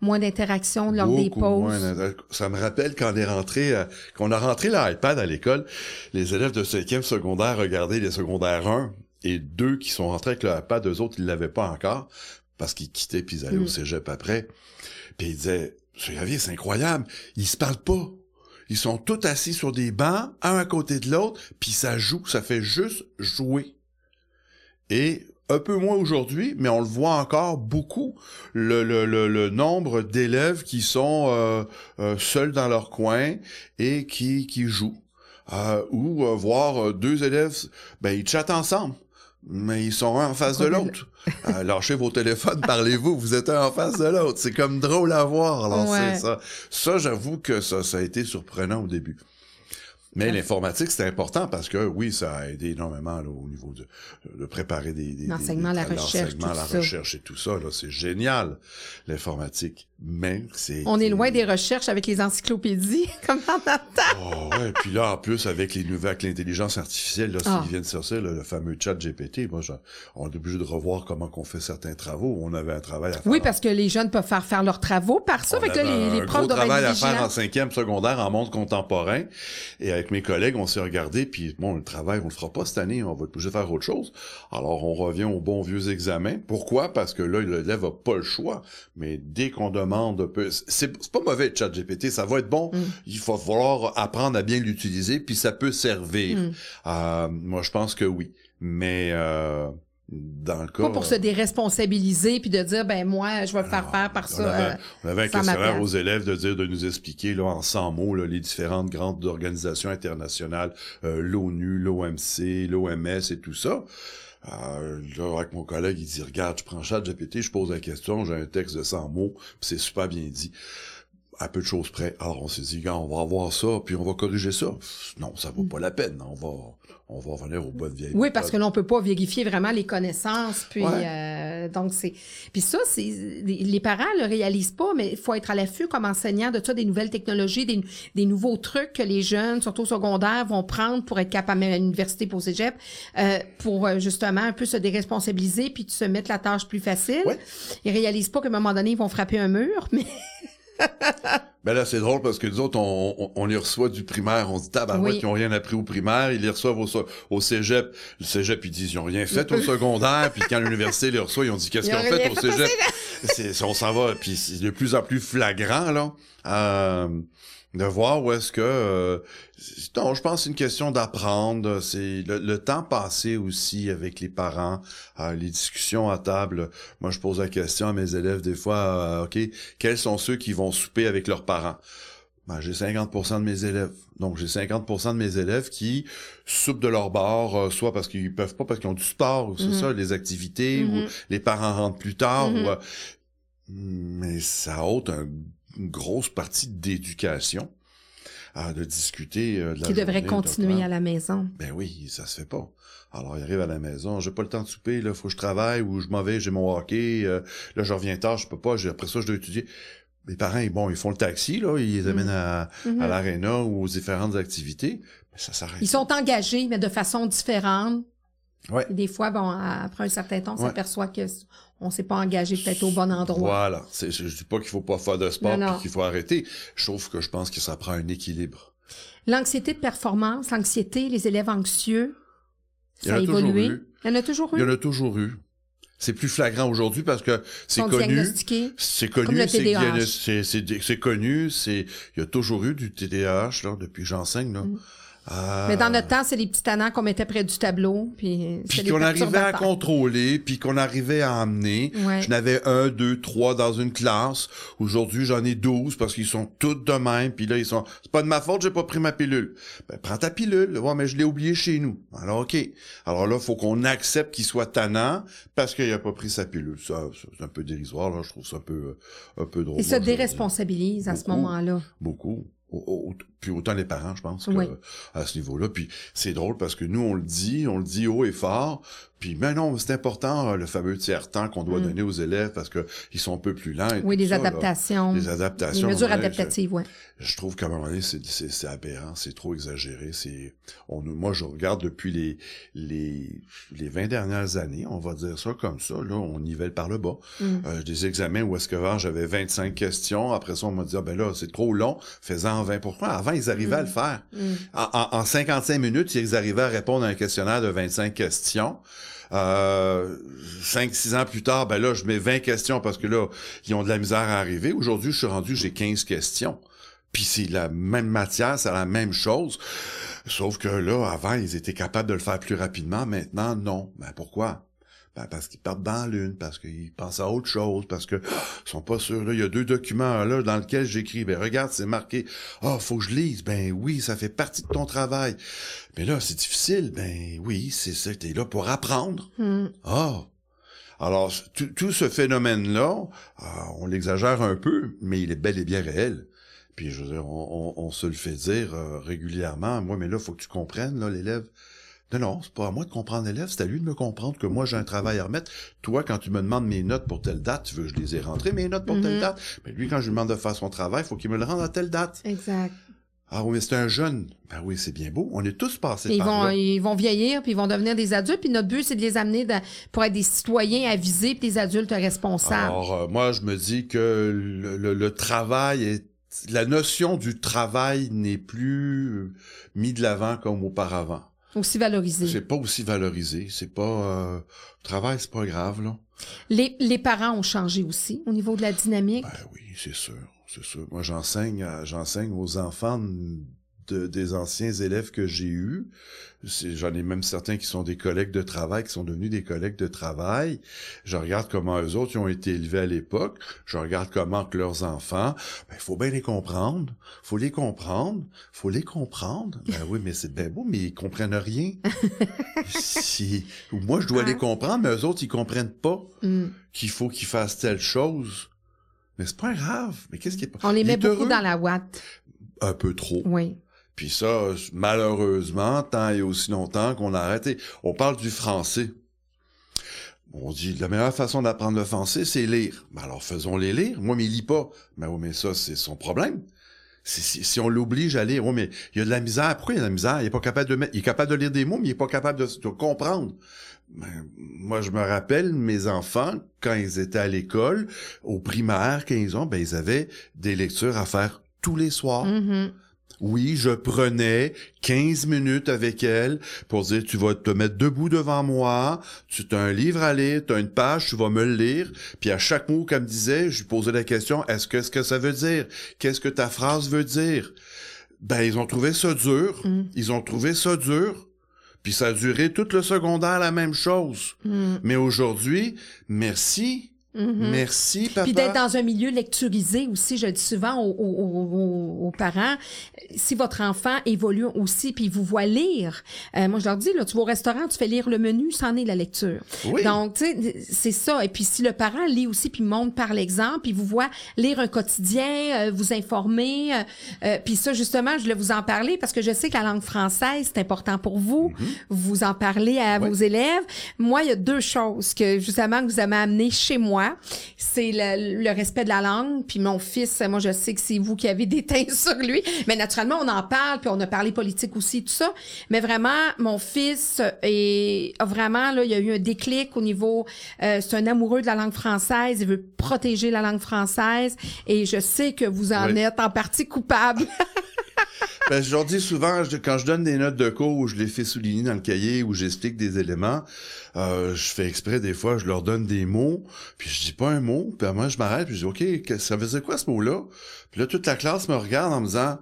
Moins d'interaction lors des pauses. moins Ça me rappelle quand on est rentré, euh, qu'on a rentré l'iPad à l'école, les élèves de cinquième secondaire regardaient les secondaires 1 et 2 qui sont rentrés avec l'iPad, eux autres, ils l'avaient pas encore parce qu'ils quittaient puis ils allaient Mm. au cégep après. Puis ils disaient, c'est Javier, c'est incroyable, ils se parlent pas. Ils sont tous assis sur des bancs, un à côté de l'autre, puis ça joue, ça fait juste jouer. Et un peu moins aujourd'hui, mais on le voit encore beaucoup, le, le, le, le nombre d'élèves qui sont euh, euh, seuls dans leur coin et qui, qui jouent. Euh, ou euh, voir deux élèves, ben ils chattent ensemble, mais ils sont un en face de l'autre. Euh, lâchez vos téléphones, parlez-vous, vous êtes un en face de l'autre. C'est comme drôle à voir. Alors Ouais. ça. Ça, j'avoue que ça, ça a été surprenant au début. Mais Ouais. l'informatique, c'est important parce que oui, ça a aidé énormément là, au niveau de, de préparer des, des L'enseignement, la recherche, l'enseignement, tout la recherche et tout ça. Là, c'est génial l'informatique. Mais c'est On est loin des recherches avec les encyclopédies, comme on entend. Oh, ouais, puis là, en plus, avec les nouvelles, avec l'intelligence artificielle, là, Ah. s'ils viennent sortir, là, le fameux chat GPT, moi, je- on est obligé de revoir comment qu'on fait certains travaux. On avait un travail à faire. Oui, parce que les jeunes peuvent faire faire leurs travaux par ça. On fait que là, les, les un profs gros travail à faire en cinquième secondaire en monde contemporain. Et avec mes collègues, on s'est regardé, puis bon, le travail, on le fera pas cette année, on va être obligé de faire autre chose. Alors, on revient au bon vieux examen. Pourquoi? Parce que là, l'élève a pas le choix. Mais dès qu'on demande demande. C'est pas mauvais, ChatGPT, ça va être bon. Mm. Il va falloir apprendre à bien l'utiliser, puis ça peut servir. Mm. Euh, moi, je pense que oui. Mais euh, dans le cas... Pas pour se déresponsabiliser puis de dire, ben moi, je vais le faire faire par on ça. avait, euh, on avait un questionnaire aux élèves de dire de nous expliquer là en 100 mots là, les différentes grandes organisations internationales, euh, l'ONU, l'OMC, l'OMS et tout ça. Euh, là, avec mon collègue, il dit regarde, je prends chat GPT, je pose la question, j'ai un texte de 100 mots, puis c'est super bien dit. À peu de choses près. Alors on s'est dit, on va avoir ça, puis on va corriger ça. Non, ça vaut pas la peine. On va, on va revenir aux bonnes vieilles. Oui, parce que méthodes. l'on peut pas vérifier vraiment les connaissances, puis Ouais. euh, donc c'est, puis ça c'est les parents le réalisent pas, mais il faut être à l'affût comme enseignant de ça des nouvelles technologies, des, des nouveaux trucs que les jeunes, surtout au secondaire, vont prendre pour être capables à l'université pour cégep, euh, pour euh, justement un peu se déresponsabiliser puis de se mettre la tâche plus facile. Ouais. Ils réalisent pas qu'à un moment donné ils vont frapper un mur, mais Ben là, c'est drôle parce que nous autres, on, on, on les reçoit du primaire. On se dit, tabarouette, Oui. ils ont rien appris au primaire. Ils les reçoivent au, au cégep. Le cégep, ils disent, ils ont rien fait au secondaire. Puis quand l'université les reçoit, ils ont dit, qu'est-ce Ils qu'ils ont fait au cégep? C'est, on s'en va. Puis c'est de plus en plus flagrant, là. Euh, de voir où est-ce que... euh, non, je pense c'est une question d'apprendre. C'est le, le temps passé aussi avec les parents, euh, les discussions à table. Moi, je pose la question à mes élèves des fois, euh, OK, quels sont ceux qui vont souper avec leurs parents? Ben, j'ai 50% de mes élèves. Donc, j'ai 50% de mes élèves qui soupent de leur bord, euh, soit parce qu'ils peuvent pas, parce qu'ils ont du sport, ou c'est Mhm. ça, les activités, ou les parents rentrent plus tard. Ou, euh, mais ça ôte un- une grosse partie d'éducation de discuter euh, de la qui journée, continuer de- à la maison. ben oui, ça se fait pas. Alors, il arrive à la maison, j'ai pas le temps de souper, là, faut que je travaille, ou je m'en vais, j'ai mon hockey, euh, là, je reviens tard, je peux pas, après ça, je dois étudier. Les parents, bon, ils font le taxi, là, ils les amènent à, Mhm. à l'aréna ou aux différentes activités, mais ça s'arrête. Ils sont engagés, mais de façon différente. Ouais. Et des fois, bon, après un certain temps, on Ouais. s'aperçoit que on s'est pas engagé peut-être au bon endroit. Voilà. C'est, je dis pas qu'il faut pas faire de sport puis qu'il faut arrêter. Je trouve que je pense que ça prend un équilibre. L'anxiété de performance, l'anxiété, les élèves anxieux, ça a évolué. eu. Il y en a toujours Il y eu? en a toujours eu. C'est plus flagrant aujourd'hui parce que c'est connu. C'est connu, c'est connu, c'est il y a toujours eu du TDAH là depuis que j'enseigne là. Euh, Mais dans notre temps, c'est les petits tannants qu'on mettait près du tableau. Puis, qu'on arrivait à contrôler, puis qu'on arrivait à emmener. Ouais. Je n'avais un, deux, trois dans une classe. Aujourd'hui, j'en ai douze parce qu'ils sont tous de même. Puis là, ils sont. C'est pas de ma faute, j'ai pas pris ma pilule. Ben, prends ta pilule. Ouais, mais je l'ai oublié chez nous. Alors, ok. Alors là, faut qu'on accepte qu'il soit tannant parce qu'il a pas pris sa pilule. Ça, c'est un peu dérisoire. Là, je trouve ça un peu, un peu drôle. Ils se déresponsabilisent à ce moment-là. Beaucoup. Au- au- puis autant les parents, je pense, que, Oui. à ce niveau-là. Puis c'est drôle parce que nous, on le dit, on le dit haut et fort. Puis, mais non, c'est important, euh, le fameux tiers-temps qu'on doit Mm. donner aux élèves parce que ils sont un peu plus lents. et Oui, là. adaptations. Des Des adaptations. mesures ouais, adaptatives, oui. Je, trouve qu'à un moment donné, c'est, c'est, c'est aberrant, c'est trop exagéré. C'est, on, moi, je regarde depuis les, les, les 20 dernières années, on va dire ça comme ça, là, on nivelle par le bas. Mm. Euh, des examens où est-ce que avant, j'avais 25 questions. Après ça, on m'a dit, ah, ben là, c'est trop long, fais-en 20 Avant, ils arrivaient à le faire. Mm. En, en- en 55 minutes, ils arrivaient à répondre à un questionnaire de 25 questions. Euh, 5-6 ans plus tard, ben là, je mets 20 questions parce que là, ils ont de la misère à arriver. Aujourd'hui, je suis rendu, j'ai 15 questions. Puis c'est la même matière, c'est la même chose. Sauf que là, avant, ils étaient capables de le faire plus rapidement. Maintenant, non. Ben pourquoi? Ben, parce qu'ils partent dans l'une, parce qu'ils pensent à autre chose, parce que ils sont pas sûrs. Là, il y a deux documents là dans lesquels j'écris. Ben regarde, c'est marqué. Ah, faut que je lise. Ben oui, ça fait partie de ton travail. Mais là, c'est difficile. Ben oui, c'est ça. T'es là pour apprendre. Mm. Ah. Alors, tout, tout ce phénomène-là, ah, on l'exagère un peu, mais il est bel et bien réel. Puis, je veux dire, on, on- on se le fait dire euh, régulièrement. Moi, mais là, faut que tu comprennes, là, l'élève. Non, non, c'est pas à moi de comprendre l'élève, c'est à lui de me comprendre que moi, j'ai un travail à remettre. Toi, quand tu me demandes mes notes pour telle date, tu veux que je les ai rentrées, mes notes pour telle date? Mais lui, quand je lui demande de faire son travail, il faut qu'il me le rende à telle date. Exact. Ah oui, mais c'est un jeune. Ben oui, c'est bien beau. On est tous passés Ils par vont, là. ils vont vieillir, puis ils vont devenir des adultes. Puis notre but, c'est de les amener dans- pour être des citoyens avisés, puis des adultes responsables. Alors, euh, moi, je me dis que le, le- le travail est... La notion du travail n'est plus euh, mis de l'avant comme auparavant. Aussi valorisé. C'est pas aussi valorisé. C'est pas euh, le travail, c'est pas grave là. Les, les parents ont changé aussi au niveau de la dynamique. Ben oui, c'est sûr, c'est sûr. Moi, j'enseigne, à- j'enseigne aux enfants de, des anciens élèves que j'ai eus. J'en ai même certains qui sont des collègues de travail, qui sont devenus des collègues de travail. Je regarde comment eux autres ils ont été élevés à l'époque. Je regarde comment que leurs enfants. Ben, faut bien les comprendre. Faut les comprendre. Faut les comprendre. Ben oui, mais c'est bien beau, mais ils comprennent rien. si, moi, je dois Ah. les comprendre, mais eux autres, ils comprennent pas Hmm. qu'il faut qu'ils fassent telle chose. Mais c'est pas grave. Mais qu'est-ce qui est pas... On les Il met beaucoup heureux. dans la ouate. Un peu trop. Oui. Puis ça, malheureusement, tant et aussi longtemps qu'on a arrêté. On parle du français. On dit la meilleure façon d'apprendre le français, c'est lire. Ben alors faisons-les lire. Moi, mais il lit pas. Ben oui, mais ça, c'est son problème. Si, on l'oblige à lire, oui, mais il y a de la misère. Pourquoi il y a de la misère? Il est pas capable de il est capable de lire des mots, mais il est pas capable de, comprendre. Ben, moi, je me rappelle, mes enfants, quand ils étaient à l'école, au primaire, 15 ans, ben, ils avaient des lectures à faire tous les soirs. Mhm. Oui, je prenais 15 minutes avec elle pour dire tu vas te mettre debout devant moi, tu as un livre à lire, tu as une page, tu vas me le lire, puis à chaque mot qu'elle me disait, je lui posais la question est-ce que ce que ça veut dire? Qu'est-ce que ta phrase veut dire? Ben ils ont trouvé ça dur, Mm. ils ont trouvé ça dur. Puis ça a duré tout le secondaire la même chose. Mm. Mais aujourd'hui, merci, Mhm. merci papa. Puis d'être dans un milieu lecturisé aussi, je le dis souvent aux, aux- aux- aux parents, si votre enfant évolue aussi, puis il vous voit lire, euh, moi je leur dis, là, tu vas au restaurant, tu fais lire le menu, c'en est la lecture. Oui. Donc, tu sais, c'est ça. Et puis si le parent lit aussi, puis montre par l'exemple, puis vous voit lire un quotidien, euh, vous informer, euh, euh, puis ça, justement, je voulais vous en parler parce que je sais que la langue française, c'est important pour vous. Vous en parlez à Oui. vos élèves. Moi, il y a deux choses que, justement, que vous avez amené chez moi. C'est le, le respect de la langue. Puis mon fils, moi, je sais que c'est vous qui avez déteint sur lui. Mais naturellement, on en parle, puis on a parlé politique aussi, tout ça. Mais vraiment, mon fils est vraiment, là, il y a eu un déclic au niveau... euh, c'est un amoureux de la langue française. Il veut protéger la langue française. Et je sais que vous en Oui. êtes en partie coupable. Ben, je leur dis souvent, je- quand je donne des notes de cours où je les fais souligner dans le cahier, où j'explique des éléments, euh, je fais exprès des fois, je leur donne des mots, puis je dis pas un mot, puis moi je m'arrête, puis je dis OK, ça faisait quoi ce mot-là? Puis là toute la classe me regarde en me disant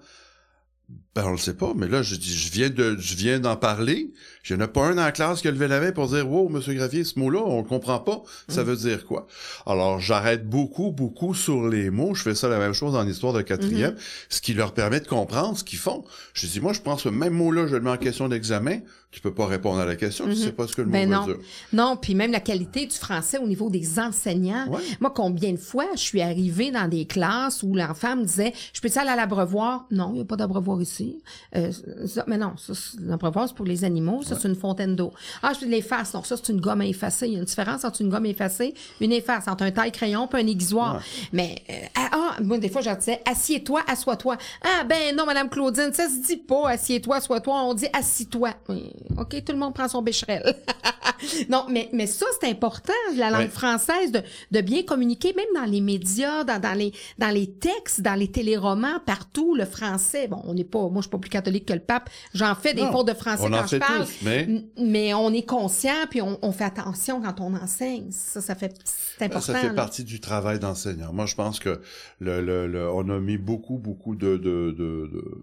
ben on le sait pas, mais là je dis je viens de je viens d'en parler. Il n'y en a pas un dans la classe qui a levé la main pour dire Wow, monsieur Gravier, ce mot-là, on le comprend pas. Ça veut dire quoi? Alors j'arrête beaucoup, beaucoup sur les mots. Je fais ça la même chose en histoire de quatrième, ce qui leur permet de comprendre ce qu'ils font. Je dis moi je prends ce même mot-là, je le mets en question d'examen, tu peux pas répondre à la question, tu sais pas ce que le mot Ben veut non. dire. Non, puis même la qualité du français au niveau des enseignants. Ouais. Moi, combien de fois je suis arrivée dans des classes où l'enfant me disait Je peux-tu aller à l'abreuvoir? Non, il n'y a pas d'abreuvoir ici. Euh, ça- mais non, ça, c'est- pour les animaux, ça, c'est une fontaine d'eau. Ah, je l'efface. Non, ça, c'est une gomme à effacer. Il y a une différence entre une gomme effacée, une efface, entre un taille-crayon et un aiguisoir. Ouais. Mais, euh, ah, ah, moi, des fois, je disais Assieds-toi, assois-toi. Ah, ben non, Madame Claudine, ça se dit pas Assieds-toi, assois-toi. On dit Assis-toi. OK, tout le monde prend son bécherel. non, mais, mais ça, c'est important, la langue Ouais. française, de, de bien communiquer, même dans les médias, dans, dans, les, dans les textes, dans les téléromans, partout, le français. Bon, on n'est pas, moi, je suis pas plus catholique que le pape. J'en fais des Non, cours de français on en quand je fait parle. tous, mais- on est conscient, puis on, on fait attention quand on enseigne. Ça, ça fait, c'est important. Ça fait là. partie du travail d'enseignant. Moi, je pense que le, le, le- on a mis beaucoup, beaucoup de, de, de, de,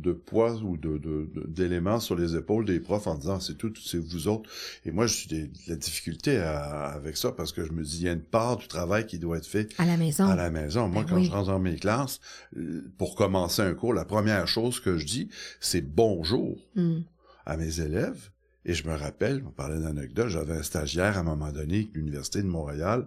de poids ou de, de, de- d'éléments sur les épaules des profs en disant c'est tout, c'est vous autres. Et moi, je suis de la difficulté à- avec ça parce que je me dis il y a une part du travail qui doit être fait À la maison. à la maison. Moi, Ben quand oui. je rentre dans mes classes, euh, pour commencer un cours, la première chose que je dis, c'est bonjour Hmm. à mes élèves. Et je me rappelle, on parlait d'anecdote, j'avais un stagiaire à un moment donné de l'Université de Montréal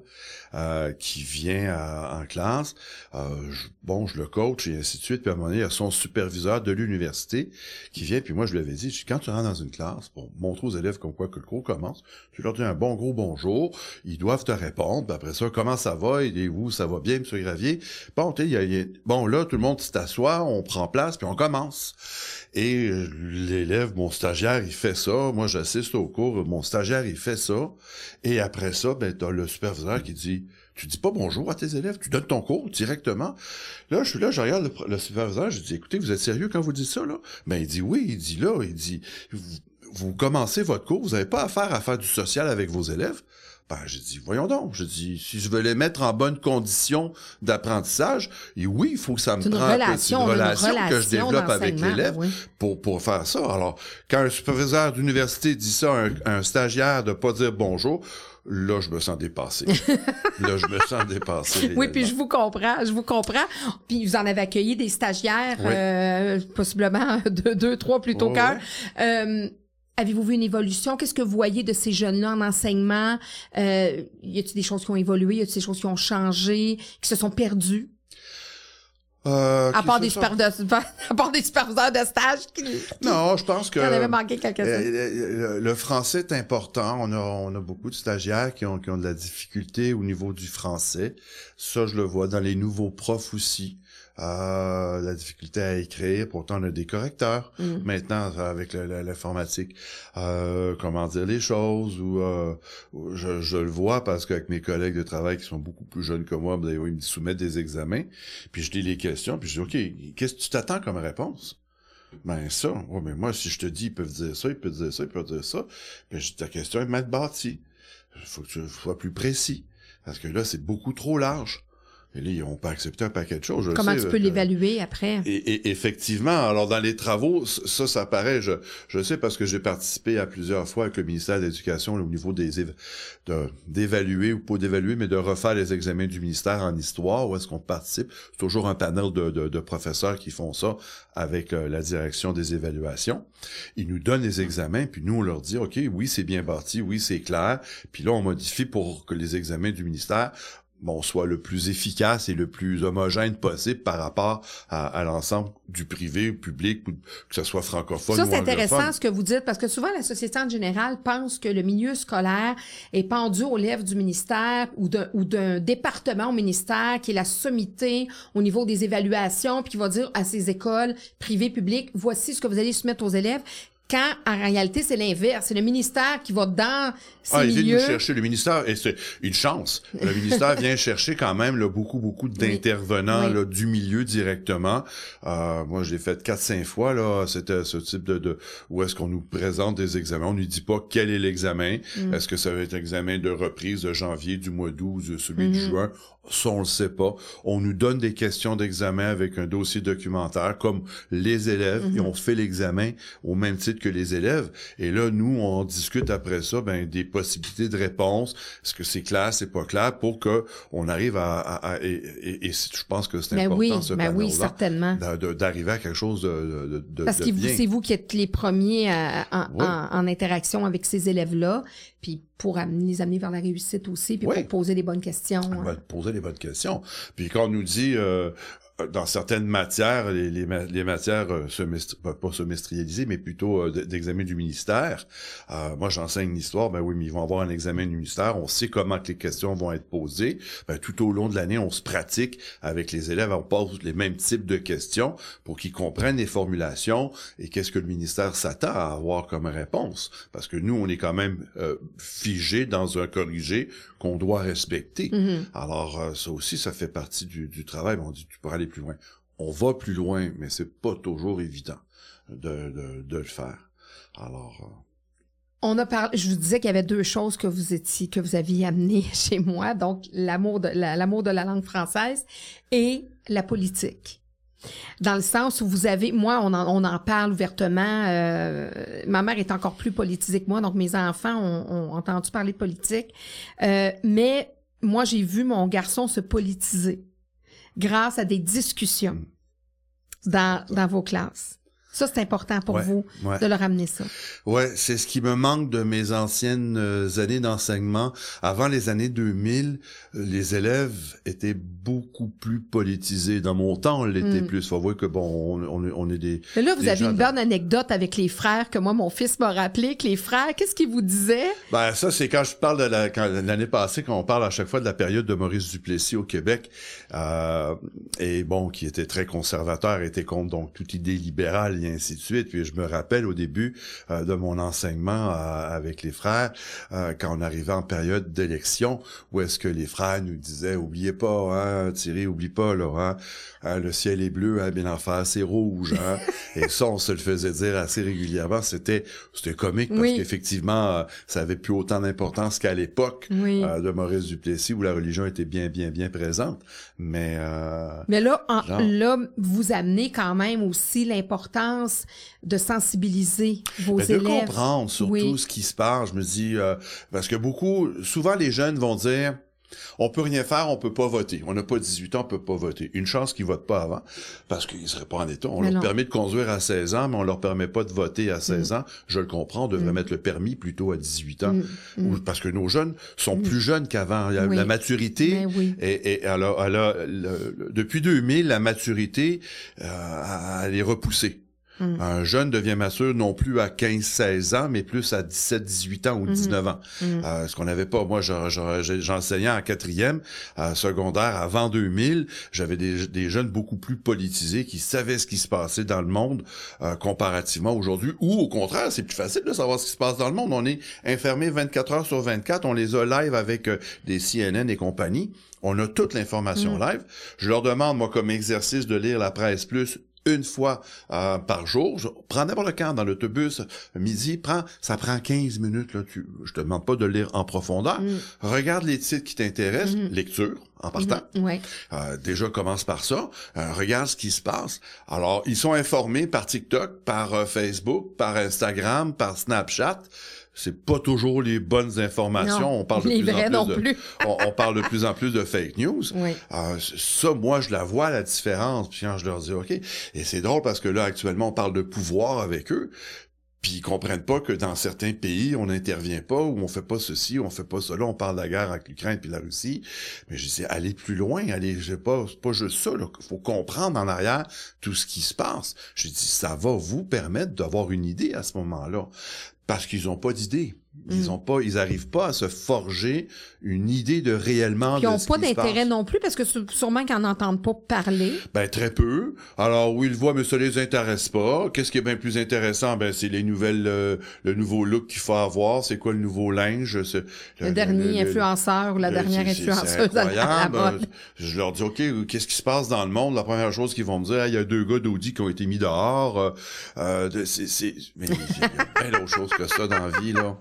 euh, qui vient en classe. Euh, bon, je le coach et ainsi de suite. Puis à un moment donné, il y a son superviseur de l'université qui vient. Puis moi, je lui avais dit, quand tu rentres dans une classe, pour montrer aux élèves comme quoi que le cours commence, tu leur dis un bon gros bonjour. Ils doivent te répondre. Puis après ça, comment ça va? Et vous, ça va bien, Monsieur Gravier? Bon, tu bon, là, tout le monde s'assoit, on prend place, puis on commence. Et euh, l'élève, mon stagiaire, il fait ça. J'assiste au cours. Mon stagiaire, il fait ça. Et après ça, ben, t'as le superviseur qui dit, tu dis pas bonjour à tes élèves, tu donnes ton cours directement. Là, je suis là, je regarde le, superviseur, je dis, écoutez, vous êtes sérieux quand vous dites ça, là? Ben, il dit oui, il dit là, il dit, vous, vous commencez votre cours, vous n'avez pas affaire à faire du social avec vos élèves. Ben, j'ai dit, voyons donc. J'ai dit, si je veux les mettre en bonne condition d'apprentissage, et oui, il faut que ça me une prenne relation, une relation, une que je développe avec l'élève oui. pour, pour faire ça. Alors, quand un superviseur d'université dit ça à un, à un stagiaire de pas dire bonjour, là, je me sens dépassé. là, je me sens dépassé. Oui, puis je vous comprends, je vous comprends. Puis vous en avez accueilli des stagiaires, Oui. euh, possiblement de deux, trois plutôt Oui, qu'un. Euh, Avez-vous vu une évolution? Qu'est-ce que vous voyez de ces jeunes-là en enseignement? Euh, y a-t-il des choses qui ont évolué? Y a-t-il des choses qui ont changé, qui se sont perdues? Euh, À part, des sont- à part des superviseurs de stage qui, Non, je pense que en avaient manqué quelques-uns. Euh, le, le français est important. On a, on a beaucoup de stagiaires qui ont, qui ont de la difficulté au niveau du français. Ça, je le vois dans les nouveaux profs aussi. Euh, la difficulté à écrire. Pourtant, on a des correcteurs Mm. maintenant avec l'informatique. Euh, comment dire les choses ou euh, je, je le vois parce qu'avec mes collègues de travail qui sont beaucoup plus jeunes que moi, ben, ils me soumettent des examens. Puis je lis les questions. Puis je dis, OK, qu'est-ce que tu t'attends comme réponse? Ben ça, ouais, mais moi, si je te dis, ils peuvent dire ça, ils peuvent dire ça, ils peuvent dire ça, ben je dis, ta question est mal bâtie. Il faut que tu sois plus précis. Parce que là, c'est beaucoup trop large. Et là, ils n'ont pas accepté un paquet de choses. je Comment sais, tu peux euh, l'évaluer après? et, et- effectivement, alors dans les travaux, ça, ça paraît, je, je sais parce que j'ai participé à plusieurs fois avec le ministère de l'Éducation au niveau des év- de- d'évaluer ou pas d'évaluer, mais de refaire les examens du ministère en histoire, où est-ce qu'on participe. C'est toujours un panel de, de- de professeurs qui font ça avec euh, la direction des évaluations. Ils nous donnent les examens, puis nous, on leur dit, OK, oui, c'est bien bâti, oui, c'est clair. Puis là, on modifie pour que les examens du ministère bon, soit le plus efficace et le plus homogène possible par rapport à, à l'ensemble du privé, public, ou que ce soit francophone Ça, ou c'est intéressant ce que vous dites, parce que souvent, la société en général pense que le milieu scolaire est pendu aux lèvres du ministère ou d'un, ou d'un département au ministère qui est la sommité au niveau des évaluations, puis qui va dire à ces écoles privées, publiques, voici ce que vous allez soumettre aux élèves. Quand, en réalité, c'est l'inverse. C'est le ministère qui va dans ces Ah, il vient milieux. nous chercher le ministère, et c'est une chance. Le ministère vient chercher quand même là, beaucoup, beaucoup d'intervenants Oui. du milieu directement. Euh, moi, je l'ai fait quatre, cinq fois. là. C'était ce type de, de où est-ce qu'on nous présente des examens. On nous dit pas quel est l'examen. Mm. Est-ce que ça va être l'examen de reprise de janvier, du mois d'août, celui de Mhm. juin? Ça, on le sait pas. On nous donne des questions d'examen avec un dossier documentaire, comme les élèves, Mhm. et on fait l'examen au même titre que les élèves. Et là, nous, on discute après ça, ben, des possibilités de réponse. Est-ce que c'est clair, c'est pas clair, pour que on arrive à, à- à- et, et- et je pense que c'est Ben important oui, ce ben oui, certainement. d'arriver à quelque chose de, de, de, Parce de que c'est vous qui êtes les premiers à- Oui. en- en interaction avec ces élèves-là, puis pour amener, les amener vers la réussite aussi, puis Oui. pour poser les bonnes questions. On va te poser les bonnes questions. Puis quand on nous dit euh, dans certaines matières, les, les, les matières euh, semestri- pas semestrialisées, mais plutôt euh, d'examen du ministère. euh, moi, j'enseigne l'histoire. Ben oui, mais ils vont avoir un examen du ministère. On sait comment que les questions vont être posées. Ben, tout au long de l'année, on se pratique avec les élèves. On pose les mêmes types de questions pour qu'ils comprennent les formulations et qu'est-ce que le ministère s'attend à avoir comme réponse. Parce que nous, on est quand même euh, figé dans un corrigé qu'on doit respecter. Mhm. Alors, euh, ça aussi, ça fait partie du, du travail. On dit, tu pourrais aller plus loin. On va plus loin, mais c'est pas toujours évident de, de, de le faire. Alors, euh, On a parlé, je vous disais qu'il y avait deux choses que vous étiez, que vous aviez amenées chez moi, donc l'amour de la, l'amour de la langue française et la politique. Dans le sens où vous avez, moi, on en, on en parle ouvertement. euh, ma mère est encore plus politisée que moi, donc mes enfants ont, ont entendu parler de politique. Euh, mais moi, j'ai vu mon garçon se politiser grâce à des discussions dans, dans vos classes. Ça, c'est important pour Ouais, vous ouais. de leur amener ça. Ouais, c'est ce qui me manque de mes anciennes euh, années d'enseignement. Avant les années 2000, euh, les élèves étaient beaucoup plus politisés. Dans mon temps, on l'était Mm. plus. Faut voir que bon, on, on, est- des. Mais là, vous des avez une bonne anecdote avec les frères que moi, mon fils m'a rappelé que les frères, qu'est-ce qu'ils vous disaient? Ben ça, c'est quand je parle de la quand- l'année passée, quand on parle à chaque fois de la période de Maurice Duplessis au Québec, euh, et bon, qui était très conservateur, était contre donc toute idée libérale et ainsi de suite. Puis je me rappelle au début euh, de mon enseignement euh, avec les frères, euh, quand on arrivait en période d'élection, où est-ce que les frères nous disaient, oubliez pas, hein, Thierry, oublie pas, là, hein, hein, le ciel est bleu, hein, bien en face, c'est rouge, hein. et ça, on se le faisait dire assez régulièrement. C'était, c'était comique parce Oui. qu'effectivement, ça avait plus autant d'importance qu'à l'époque Oui. de Maurice Duplessis où la religion était bien, bien, bien présente. Mais euh, Mais là, en- là, vous amenez quand même aussi l'importance de sensibiliser vos Ben, de élèves. comprendre surtout Oui. ce qui se passe. Je me dis euh, parce que beaucoup, souvent les jeunes vont dire. On peut rien faire, on peut pas voter. On n'a pas 18 ans, on peut pas voter. Une chance qu'ils votent pas avant, parce qu'ils seraient pas en état. On Mais leur non. permet de conduire à 16 ans, mais on leur permet pas de voter à 16 ans. Je le comprends, on devrait Mm. mettre le permis plutôt à 18 ans. Mm, Parce que nos jeunes sont plus jeunes qu'avant. La, Oui. la maturité, oui. et, et alors, alors, le- le- depuis 2000, la maturité, euh, elle est repoussée. Mm. Un jeune devient mature non plus à 15-16 ans, mais plus à 17-18 ans ou 19 ans. Mm. Euh, ce qu'on n'avait pas. Moi, je- je- je- j'enseignais en quatrième, euh, secondaire, avant 2000. J'avais des, des jeunes beaucoup plus politisés qui savaient ce qui se passait dans le monde euh, comparativement aujourd'hui. Ou au contraire, c'est plus facile de savoir ce qui se passe dans le monde. On est enfermé 24 heures sur 24. On les a live avec euh, des CNN et compagnie. On a toute l'information live. Je leur demande, moi, comme exercice, de lire la presse plus une fois euh, par jour. Je prends n'importe quand dans l'autobus, midi, prends, ça prend 15 minutes. Là, tu, je te demande pas de lire en profondeur. Mm. Regarde les titres qui t'intéressent, Mhm. lecture en partant. Ouais. Euh, déjà commence par ça. Euh, regarde ce qui se passe. Alors, ils sont informés par TikTok, par euh, Facebook, par Instagram, par Snapchat. C'est pas toujours les bonnes informations. Non, on parle de plus en non plus de, plus. on, on parle de plus en plus de fake news. Oui. Ça, moi, je la vois, la différence. Puis quand je leur dis, OK, et c'est drôle parce que là, actuellement, on parle de pouvoir avec eux. Puis ils comprennent pas que dans certains pays, on n'intervient pas, ou on fait pas ceci, ou on fait pas cela, on parle de la guerre avec l'Ukraine puis la Russie. Mais je dis, allez plus loin, allez, je sais pas, c'est pas juste ça, là. Faut comprendre en arrière tout ce qui se passe. Je dis, ça va vous permettre d'avoir une idée à ce moment-là. Parce qu'ils ont pas d'idée. Ils Mm. ont pas, ils arrivent pas à se forger une idée de réellement Puis ils n'ont pas d'intérêt non plus parce que sû- sûrement qu'ils n'entendent pas parler. Ben très peu. Alors oui, ils le voient, mais ça les intéresse pas. Qu'est-ce qui est bien plus intéressant? Ben c'est les nouvelles, euh, le nouveau look qu'il faut avoir. C'est quoi le nouveau linge? Le, dernier influenceur ou la dernière influenceuse à la- mode. Je leur dis ok, qu'est-ce qui se passe dans le monde? La première chose qu'ils vont me dire, il y a deux gars d'Audi qui ont été mis dehors. euh, euh, c'est, c'est, mais il y a plein d'autres choses que ça dans la vie là.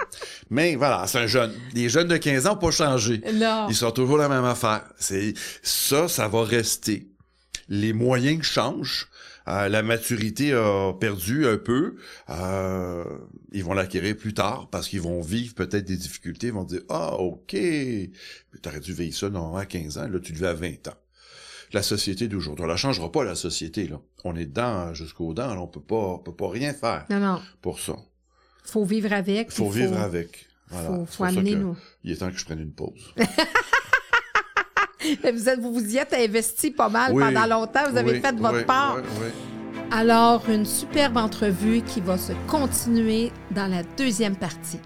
Mais voilà, c'est un jeune. Les jeunes de 15 ans n'ont pas changé. Non. Ils sont toujours la même affaire. C'est ça, ça va rester. Les moyens changent. Euh, la maturité a perdu un peu. Euh, ils vont l'acquérir plus tard parce qu'ils vont vivre peut-être des difficultés. Ils vont dire ah ok, t'aurais dû vivre ça normalement à 15 ans. Là tu le vis à 20 ans. La société d'aujourd'hui, on la changera pas la société là. On est dedans jusqu'aux dents. là. On peut pas, on peut pas rien faire Non, non. pour ça. Faut vivre avec. Faut puis vivre avec. Voilà. Faut, faut amener nous. Il est temps que je prenne une pause. Vous, êtes, vous vous y êtes investi pas mal Oui. pendant longtemps. Vous avez Oui, fait votre oui, part. oui, oui. Alors, une superbe entrevue qui va se continuer dans la deuxième partie.